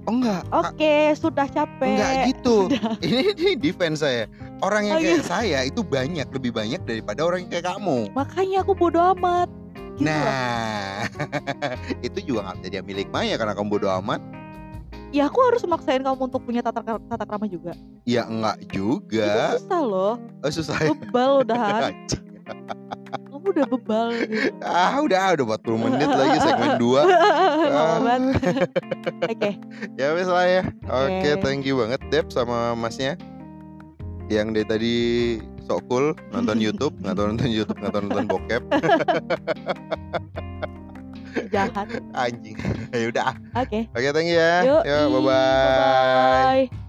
Oh enggak. Oke, sudah capek. Enggak gitu. ini, ini defense saya. Orang yang Oh, kayak iya. saya itu banyak lebih banyak daripada orang yang kayak kamu. Makanya aku bodo amat. Gitu nah, itu juga nggak bisa diambil hikmahnya karena kamu bodo amat. Ya aku harus maksain kamu untuk punya tata tata krama juga. Ya enggak Itu juga. susah loh. Oh, susah ya. Bebal udahan. Anjing. Kamu udah bebal gitu. ah udah udah 40 menit lagi segmen 2 Lama banget. Oke, ya wes lah ya oke Oke. thank you banget Dep sama masnya yang dari tadi sok cool nonton YouTube nggak tahu nonton YouTube nggak tahu nonton bokep jahat. anjing ya udah Oke. oke thank you ya Yuk. Yo, bye bye Bye.